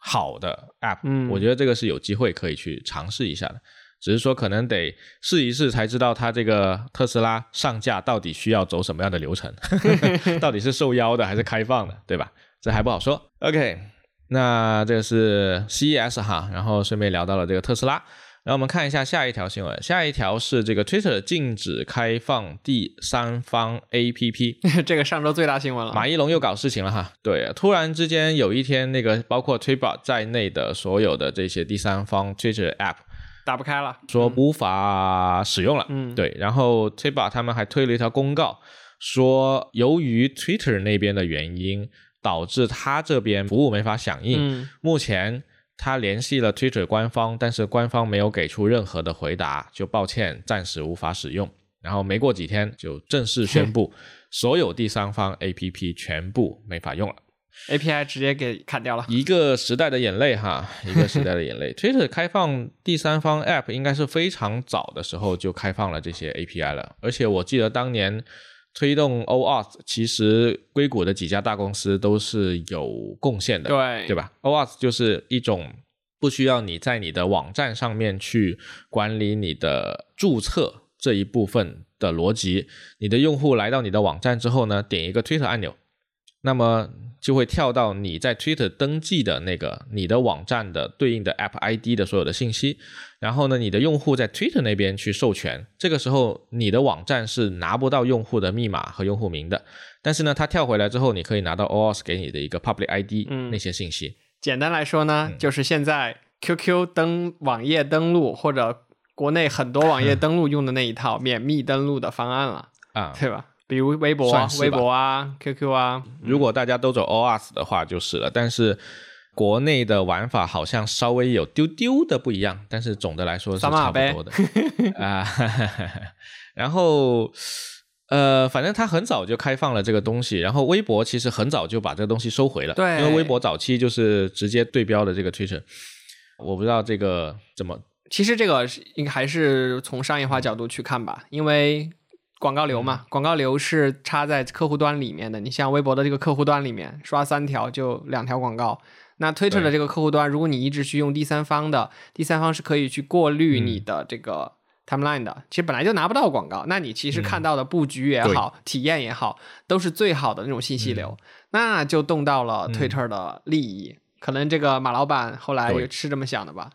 好的 App。嗯我觉得这个是有机会可以去尝试一下的。只是说可能得试一试才知道它这个特斯拉上架到底需要走什么样的流程，[laughs] 到底是受邀的还是开放的，对吧？这还不好说。OK，那这是 CES 哈，然后顺便聊到了这个特斯拉。然后我们看一下下一条新闻，下一条是这个 Twitter 禁止开放第三方 APP。[laughs] 这个上周最大新闻了。马一龙又搞事情了哈，对，突然之间有一天，那个包括 Twitter 在内的所有的这些第三方 Twitter App 打不开了，说无法使用了，嗯。对，然后 Twitter 他们还推了一条公告，说由于 Twitter 那边的原因，导致他这边服务没法响应，嗯。目前他联系了 Twitter 官方，但是官方没有给出任何的回答，就抱歉，暂时无法使用。然后没过几天就正式宣布，所有第三方 APP 全部没法用了。，API 直接给砍掉了。一个时代的眼泪哈，一个时代的眼泪。Twitter 开放第三方 App 应该是非常早的时候就开放了这些 API 了，而且我记得当年推动 OAuth，其实硅谷的几家大公司都是有贡献的，对对吧？OAuth 就是一种不需要你在你的网站上面去管理你的注册这一部分的逻辑，你的用户来到你的网站之后呢，点一个 Twitter 按钮，那么就会跳到你在 Twitter 登记的那个你的网站的对应的 App ID 的所有的信息，然后呢，你的用户在 Twitter 那边去授权，这个时候你的网站是拿不到用户的密码和用户名的，但是呢，它跳回来之后，你可以拿到 OAuth 给你的一个 Public ID、嗯那些信息。简单来说呢，就是现在 QQ 登网页登录或者国内很多网页登录用的那一套免密登录的方案了，啊，对吧？比如微博、微博啊、QQ 啊，如果大家都走 OAuth 的话就是了，但是国内的玩法好像稍微有丢丢的不一样，但是总的来说是差不多的。啊。[laughs] 然后呃，反正他很早就开放了这个东西，然后微博其实很早就把这个东西收回了，对。因为微博早期就是直接对标的这个 Twitter，我不知道这个怎么其实这个应该还是从商业化角度去看吧，因为广告流嗯嘛，广告流是插在客户端里面的。你像微博的这个客户端里面，刷三条就两条广告。那 Twitter 的这个客户端，如果你一直去用第三方的，第三方是可以去过滤嗯你的这个 timeline 的。其实本来就拿不到广告，那你其实看到的布局也好，体验也好，都是最好的那种信息流，那就动到了 Twitter 的利益。可能这个马老板后来也是这么想的吧？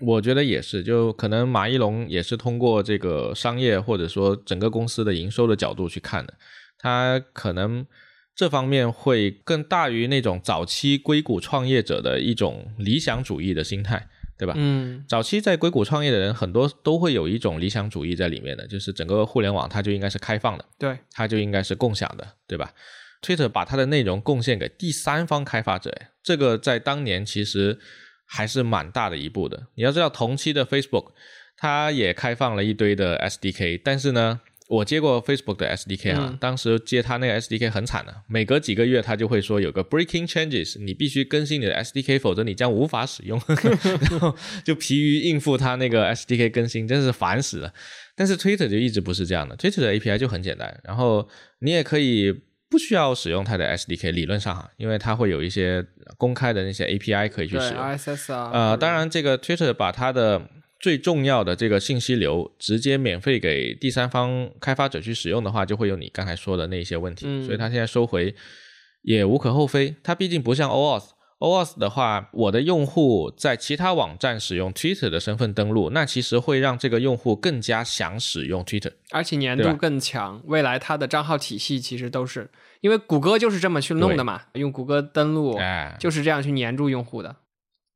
我觉得也是，就可能马一龙也是通过这个商业或者说整个公司的营收的角度去看的，他可能这方面会更大于那种早期硅谷创业者的一种理想主义的心态，对吧？嗯，早期在硅谷创业的人很多都会有一种理想主义在里面的，就是整个互联网它就应该是开放的，对，它就应该是共享的，对吧？Twitter 把它的内容贡献给第三方开发者，这个在当年其实还是蛮大的一步的。你要知道，同期的 Facebook 它也开放了一堆的 SDK，但是呢。我接过 Facebook 的 SDK 啊，当时接它那个 SDK 很惨的，每隔几个月它就会说有个 breaking changes，你必须更新你的 SDK，否则你将无法使用。[laughs] 然后就疲于应付它那个 SDK 更新，真是烦死了。但是 Twitter 就一直不是这样的，Twitter 的 API 就很简单，然后你也可以不需要使用它的 SDK，理论上哈，因为它会有一些公开的那些 API 可以去使用，RSS 啊。呃，当然这个 Twitter 把它的最重要的这个信息流直接免费给第三方开发者去使用的话，就会有你刚才说的那些问题。所以它现在收回也无可厚非。它毕竟不像 OAuth，OAuth 的话，我的用户在其他网站使用 Twitter 的身份登录，那其实会让这个用户更加想使用 Twitter，而且粘度更强。未来它的账号体系其实都是因为谷歌就是这么去弄的嘛，用谷歌登录就是这样去粘住用户的。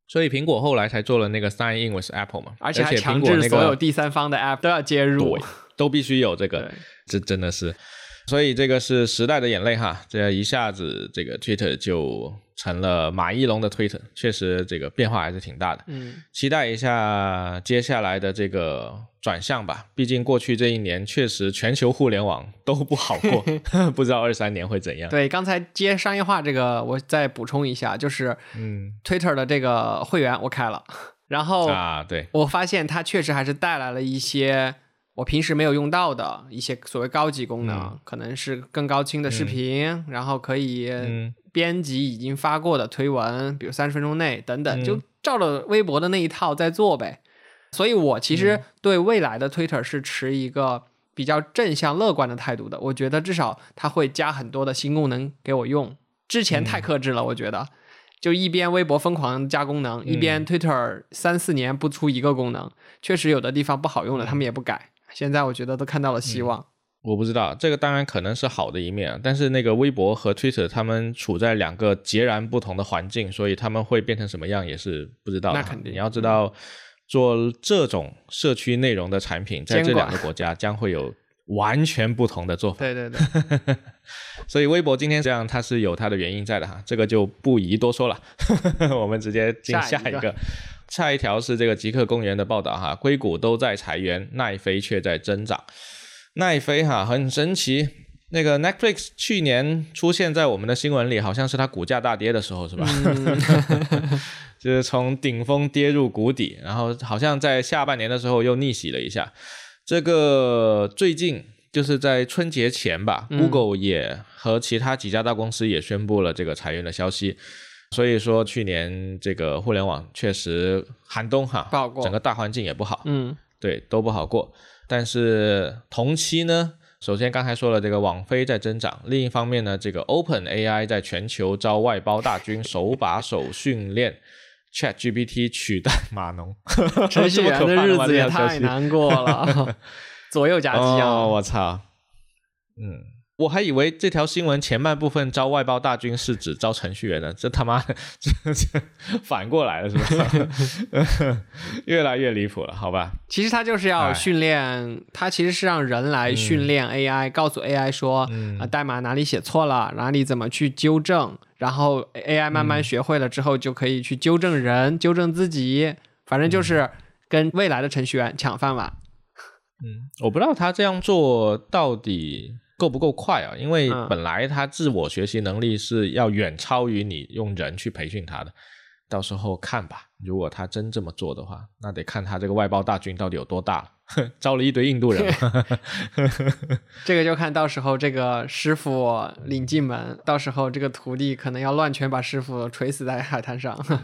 所以苹果后来才做了那个 Sign In with Apple 嘛，而且还强制所有第三方的 App 都要接入，都必须有这个，这真的是。所以这个是时代的眼泪哈，这一下子这个 Twitter 就成了马一龙的 Twitter，确实这个变化还是挺大的。嗯，期待一下接下来的这个转向吧。毕竟过去这一年确实全球互联网都不好过，[laughs] [laughs] 不知道二三年会怎样。对，刚才接商业化这个，我再补充一下，就是嗯，Twitter 的这个会员我开了，然后啊，对，我发现它确实还是带来了一些。我平时没有用到的一些所谓高级功能，可能是更高清的视频，然后可以编辑已经发过的推文，比如三十分钟内等等，就照着微博的那一套在做呗。所以我其实对未来的 Twitter 是持一个比较正向乐观的态度的。我觉得至少它会加很多的新功能给我用。之前太克制了，我觉得就一边微博疯狂加功能，一边 Twitter 三四年不出一个功能，确实有的地方不好用了，他们也不改。现在我觉得都看到了希望。我不知道这个当然可能是好的一面，但是那个微博和 Twitter 他们处在两个截然不同的环境，所以他们会变成什么样也是不知道。那肯定，你要知道，做这种社区内容的产品，在这两个国家将会有完全不同的做法。对对对。[laughs] 所以微博今天这样，它是有它的原因在的哈，这个就不宜多说了。[laughs] 我们直接进下一个。下一条是这个极客公园的报道哈，硅谷都在裁员，奈飞却在增长。奈飞哈很神奇，那个 Netflix 去年出现在我们的新闻里，好像是它股价大跌的时候，是吧？[laughs] 就是从顶峰跌入谷底，然后好像在下半年的时候又逆袭了一下。这个最近就是在春节前吧，Google 也和其他几家大公司也宣布了这个裁员的消息。所以说，去年这个互联网确实寒冬哈，不好过，整个大环境也不好，嗯，对，都不好过。但是同期呢，首先刚才说了这个网飞在增长，另一方面呢，这个 Open AI 在全球招外包大军，[laughs] 手把手训练 Chat GPT 取代码农，[laughs] 程序员的日子也太难过了，[laughs] 左右夹击啊！我操，嗯。我还以为这条新闻前半部分招外包大军是指招程序员呢，这他妈这这反过来了是吧？[laughs] 越来越离谱了，好吧？其实他就是要训练，他其实是让人来训练 AI，告诉 AI 说啊代码哪里写错了，哪里怎么去纠正，然后 AI 慢慢学会了之后就可以去纠正人，纠正自己，反正就是跟未来的程序员抢饭碗。嗯，我不知道他这样做到底。够不够快啊？因为本来他自我学习能力是要远超于你用人去培训他的，到时候看吧。如果他真这么做的话，那得看他这个外包大军到底有多大了。[laughs] 招了一堆印度人，[laughs] 这个就看到时候这个师傅领进门，到时候这个徒弟可能要乱拳把师傅锤死在海滩上。嗯，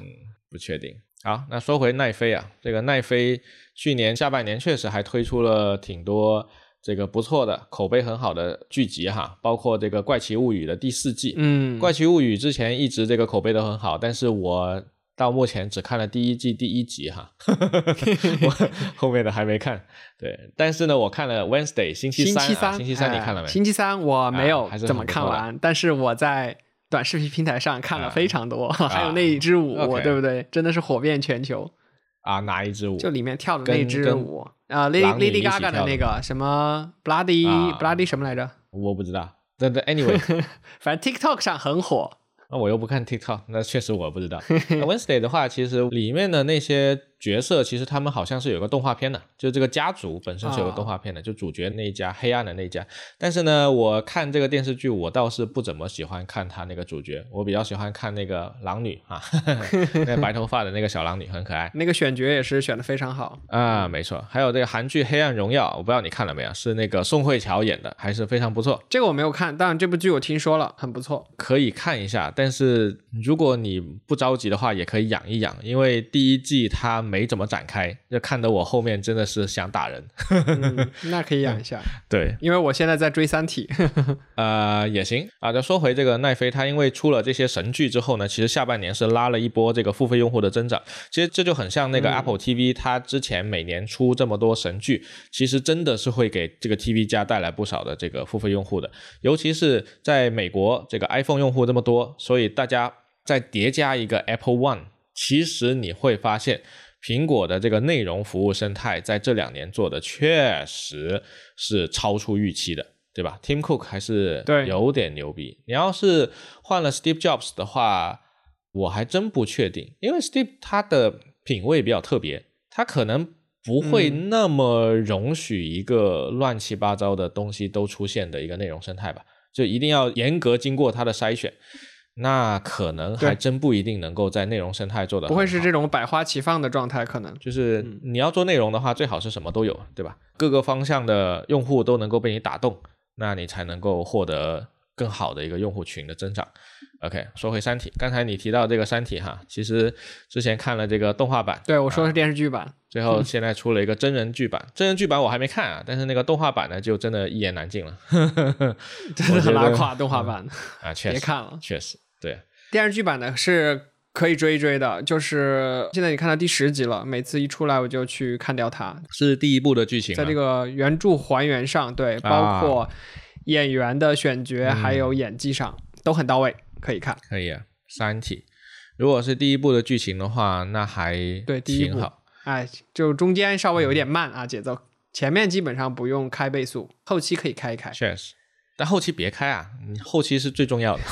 不确定。好，那说回奈飞啊，这个奈飞去年下半年确实还推出了挺多。这个不错的口碑很好的剧集哈，包括这个《怪奇物语》的第四季。嗯，《怪奇物语》之前一直这个口碑都很好，但是我到目前只看了第一季第一集哈，[laughs] 我后面的还没看。对，但是呢，我看了 Wednesday 星期三，星期三，星期三你看了没？星期三我没有怎么看完，但是我在短视频平台上看了啊非常多，[laughs] 还有那一支舞对不对？真的是火遍全球。啊，哪一支舞？就里面跳的那支舞啊，Lady Lady Gaga 的那个什么 Bloody、啊 Bloody 什么来着？我不知道。对对，anyway，[laughs] 反正 TikTok 上很火。那我又不看 TikTok，那确实我不知道。那 Wednesday 的话，其实里面的那些角色，其实他们好像是有个动画片的，就这个家族本身是有个动画片的，就主角那一家黑暗的那一家。但是呢，我看这个电视剧，我倒是不怎么喜欢看他那个主角，我比较喜欢看那个狼女啊，[laughs] 那个白头发的那个小狼女很可爱。那个选角也是选的非常好。啊，没错，还有这个韩剧《黑暗荣耀》，我不知道你看了没有，是那个宋慧乔演的，还是非常不错。这个我没有看，但这部剧我听说了，很不错。可以看一下，但是如果你不着急的话，也可以养一养，因为第一季它没怎么展开，就看得我后面真的是想打人。嗯，那可以养一下，[laughs] 对，因为我现在在追《三体》。[laughs] 呃，也行啊。再说回这个奈飞，它因为出了这些神剧之后呢，其实下半年是拉了一波这个付费用户的增长。其实这就很像那个 Apple TV，、它之前每年出这么多神剧，其实真的是会给这个 TV 家带来不少的这个付费用户的。尤其是在美国，这个 iPhone 用户这么多，所以大家再叠加一个 Apple One，其实你会发现。苹果的这个内容服务生态在这两年做的确实是超出预期的，对吧？Tim Cook 还是有点牛逼。你要是换了 Steve Jobs 的话，我还真不确定，因为 Steve 他的品味比较特别，他可能不会那么容许一个乱七八糟的东西都出现的一个内容生态吧，就一定要严格经过他的筛选。那可能还真不一定能够在内容生态做的不会是这种百花齐放的状态，可能。就是嗯你要做内容的话，最好是什么都有，对吧？各个方向的用户都能够被你打动，那你才能够获得更好的一个用户群的增长。OK，说回《三体》，刚才你提到这个《三体》哈，其实之前看了这个动画版，对，我说的是电视剧版。最后现在出了一个真人剧版，真人剧版我还没看啊，但是那个动画版呢，就真的一言难尽了。[laughs] 真的我觉得很拉胯，动画版啊，[laughs] 确实，别看了。确实，对，电视剧版的是可以追一追的，就是现在你看到第十集了，每次一出来我就去看掉它。是第一部的剧情吗，在这个原著还原上，对，啊包括演员的选角嗯还有演技上都很到位，可以看。可以啊，《三体》如果是第一部的剧情的话，那还对第一好。哎，就中间稍微有点慢啊，节奏。前面基本上不用开倍速，后期可以开一开。确实，但后期别开啊，你后期是最重要的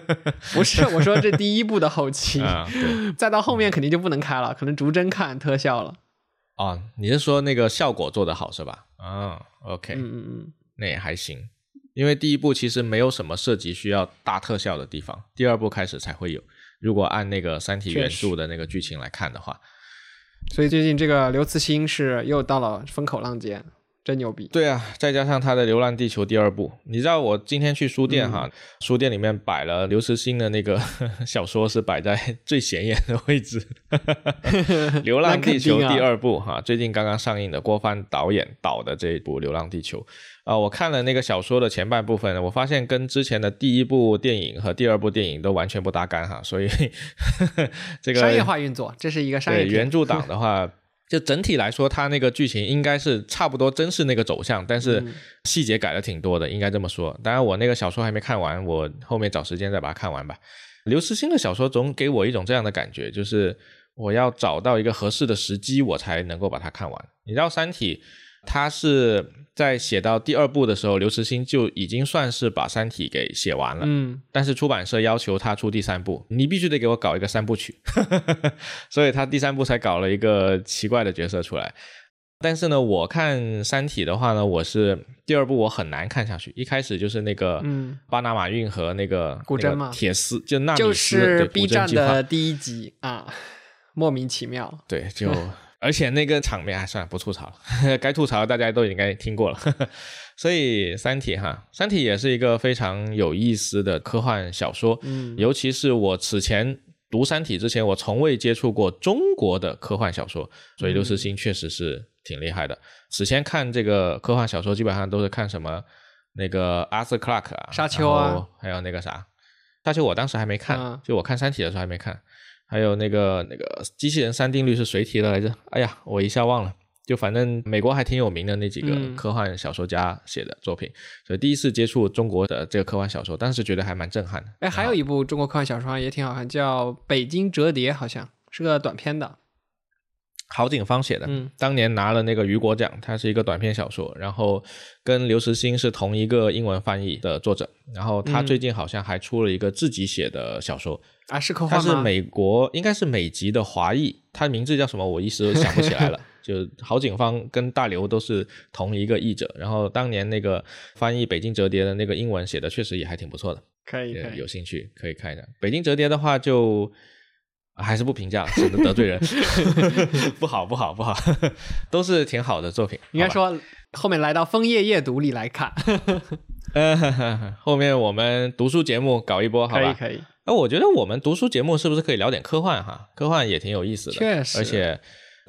[laughs] 不是，我说这第一部的后期，啊。再到后面肯定就不能开了，可能逐帧看特效了。哦，你是说那个效果做得好是吧？嗯嗯嗯，那也还行，因为第一部其实没有什么涉及需要大特效的地方，第二部开始才会有。如果按那个《三体》原著的那个剧情来看的话，所以最近这个刘慈欣是又到了风口浪尖，真牛逼。对啊，再加上他的《流浪地球》第二部，你知道我今天去书店哈，书店里面摆了刘慈欣的那个 [laughs] 小说是摆在最显眼的位置，[laughs]《流浪地球第二部哈，最近刚刚上映的郭帆导演导的这一部《流浪地球》啊、我看了那个小说的前半部分，我发现跟之前的第一部电影和第二部电影都完全不搭干哈，所以 [laughs] 这个商业化运作，这是一个商业对原著党的话，就整体来说，它那个剧情应该是差不多，真是那个走向，但是嗯细节改了挺多的，应该这么说。当然，我那个小说还没看完，我后面找时间再把它看完吧。刘慈欣的小说总给我一种这样的感觉，就是我要找到一个合适的时机，我才能够把它看完。你知道《三体》，它是在写到第二部的时候，刘慈欣就已经算是把《三体》给写完了。嗯，但是出版社要求他出第三部，你必须得给我搞一个三部曲，[laughs] 所以他第三部才搞了一个奇怪的角色出来。但是呢，我看《三体》的话呢，我是第二部我很难看下去，一开始就是那个嗯巴拿马运河那个古筝吗那个铁丝就纳米就丝是 B 站的第一集啊，莫名其妙。对，就而且那个场面，哎，算了，不吐槽了，[laughs] 该吐槽的大家都应该听过了。[laughs] 所以《三体》哈，《三体》也是一个非常有意思的科幻小说，嗯尤其是我此前读《三体》之前，我从未接触过中国的科幻小说，所以刘慈欣确实是挺厉害的。此前看这个科幻小说，基本上都是看什么那个 Arthur Clarke 啊，沙丘啊还有那个啥，沙丘我当时还没看，嗯就我看《三体》的时候还没看。还有那个那个机器人三定律是谁提的来着？哎呀，我一下忘了。就反正美国还挺有名的那几个嗯科幻小说家写的作品，所以第一次接触中国的这个科幻小说，当时觉得还蛮震撼的。哎，还有一部中国科幻小说也挺好看，叫《北京折叠》，好像是个短片的。郝景芳写的，嗯当年拿了那个雨果奖，它是一个短篇小说，然后跟刘慈欣是同一个英文翻译的作者，然后他嗯最近好像还出了一个自己写的小说，啊，是科他幻吗？是美国应该是美籍的华裔，他名字叫什么我一时想不起来了。[laughs] 就郝景芳跟大刘都是同一个译者，然后当年那个翻译《北京折叠》的那个英文写的确实也还挺不错的，可以可以有兴趣可以看一下。《北京折叠》的话就。还是不评价了，省得得罪人。[laughs] [laughs] 不好，不好，不好，都是挺好的作品。应该说后面来到枫叶夜读里来看，呃，[laughs] 后面我们读书节目搞一波，好吧？可以可以。那我觉得我们读书节目是不是可以聊点科幻哈？科幻也挺有意思的，确实而且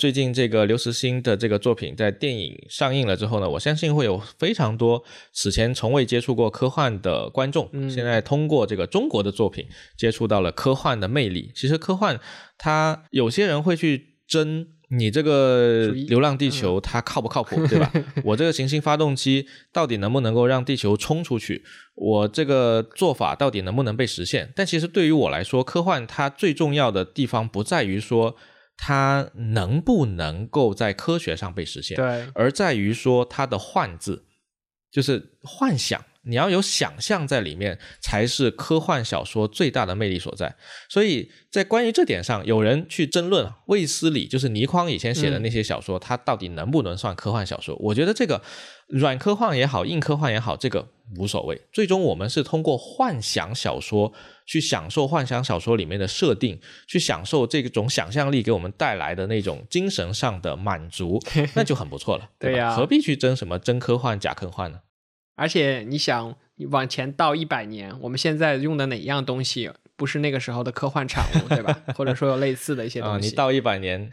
最近这个刘慈欣的这个作品在电影上映了之后呢，我相信会有非常多此前从未接触过科幻的观众，嗯现在通过这个中国的作品接触到了科幻的魅力。其实科幻它有些人会去争。你这个《流浪地球》它靠不靠谱，[laughs] 对吧？我这个行星发动机到底能不能够让地球冲出去？我这个做法到底能不能被实现？但其实对于我来说，科幻它最重要的地方不在于说它能不能够在科学上被实现，对，而在于说它的“幻”字，就是幻想。你要有想象在里面，才是科幻小说最大的魅力所在。所以在关于这点上，有人去争论卫斯理，就是倪匡以前写的那些小说，它到底能不能算科幻小说？我觉得这个软科幻也好，硬科幻也好，这个无所谓。最终我们是通过幻想小说去享受幻想小说里面的设定，去享受这种想象力给我们带来的那种精神上的满足，[laughs] 那就很不错了。对呀何必去争什么真科幻、假科幻呢？而且你想，往前倒一百年，我们现在用的哪一样东西不是那个时候的科幻产物，对吧？或者说有类似的一些啊，东西。你倒一百年，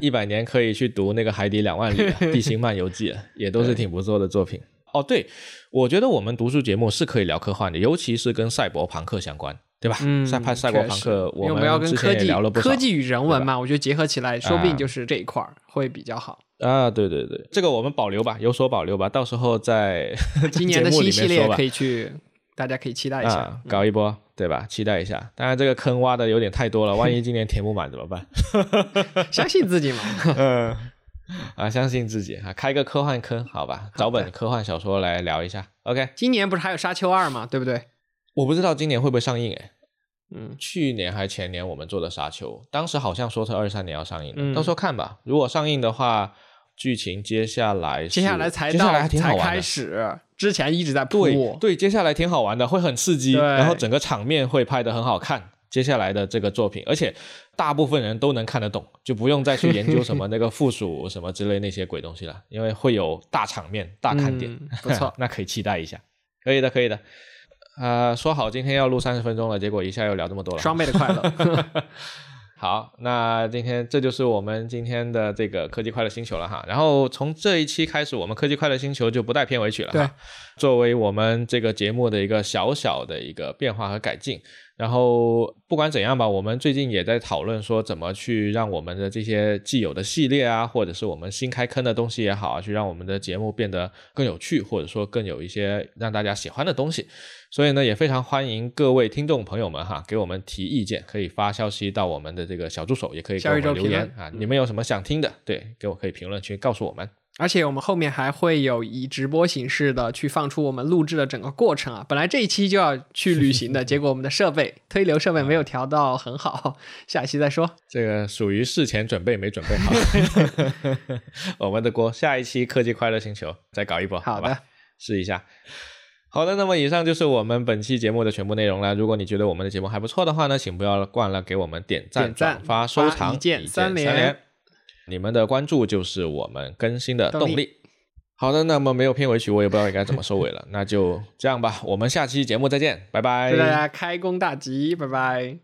一百年可以去读那个《海底两万里》啊《地心漫游记》啊，也都是挺不错的作品。哦，对，我觉得我们读书节目是可以聊科幻的，尤其是跟赛博朋克相关，对吧？嗯，赛派赛博朋克，我们要跟科技聊了不科技与人文嘛，我觉得结合起来，说不定啊就是这一块儿会比较好。啊，对对对，这个我们保留吧，有所保留吧，到时候在今 [laughs] 年的新系列可以去，大家可以期待一下。啊，搞一波，对吧？期待一下。当然，这个坑挖的有点太多了，万一今年填不满怎么办？[laughs] 相信自己嘛。嗯，啊，相信自己啊，开个科幻坑，好吧？找本科幻小说来聊一下。OK，今年不是还有《沙丘二》嘛，对不对？我不知道今年会不会上映，诶，嗯，去年还前年我们做的《沙丘》，当时好像说是二三年要上映，嗯到时候看吧。如果上映的话，剧情接下来接下来才到接下来还挺好玩的。始，之前一直在对铺。对，接下来挺好玩的，会很刺激，然后整个场面会拍得很好看。接下来的这个作品，而且大部分人都能看得懂，就不用再去研究什么那个附属什么之类那些鬼东西了，因为会有大场面、大看点，嗯不错 [laughs] 那可以期待一下。可以的，可以的。呃，说好今天要录三十分钟了，结果一下又聊这么多了。双倍的快乐。[laughs] 好，那今天这就是我们今天的这个科技快乐星球了哈。然后从这一期开始，我们科技快乐星球就不带片尾曲了哈。对，作为我们这个节目的一个小小的一个变化和改进。然后不管怎样吧，我们最近也在讨论说怎么去让我们的这些既有的系列啊，或者是我们新开坑的东西也好啊，去让我们的节目变得更有趣，或者说更有一些让大家喜欢的东西。所以呢，也非常欢迎各位听众朋友们哈，给我们提意见，可以发消息到我们的这个小助手，也可以给我们留言啊。你们有什么想听的，对，给我可以评论区告诉我们。而且我们后面还会有以直播形式的去放出我们录制的整个过程啊。本来这一期就要去旅行的，[laughs] 结果我们的设备推流设备没有调到很好，[laughs] 下一期再说。这个属于事前准备没准备好，[laughs] 我们的锅。下一期科技快乐星球再搞一波，好的试一下。好的，那么以上就是我们本期节目的全部内容了。如果你觉得我们的节目还不错的话呢，请不要忘了给我们点赞、转发、收藏，一键三三连你们的关注就是我们更新的动力。好的，那么没有片尾曲，我也不知道应该怎么收尾了，[laughs] 那就这样吧。我们下期节目再见，拜拜。祝大家开工大吉，拜拜。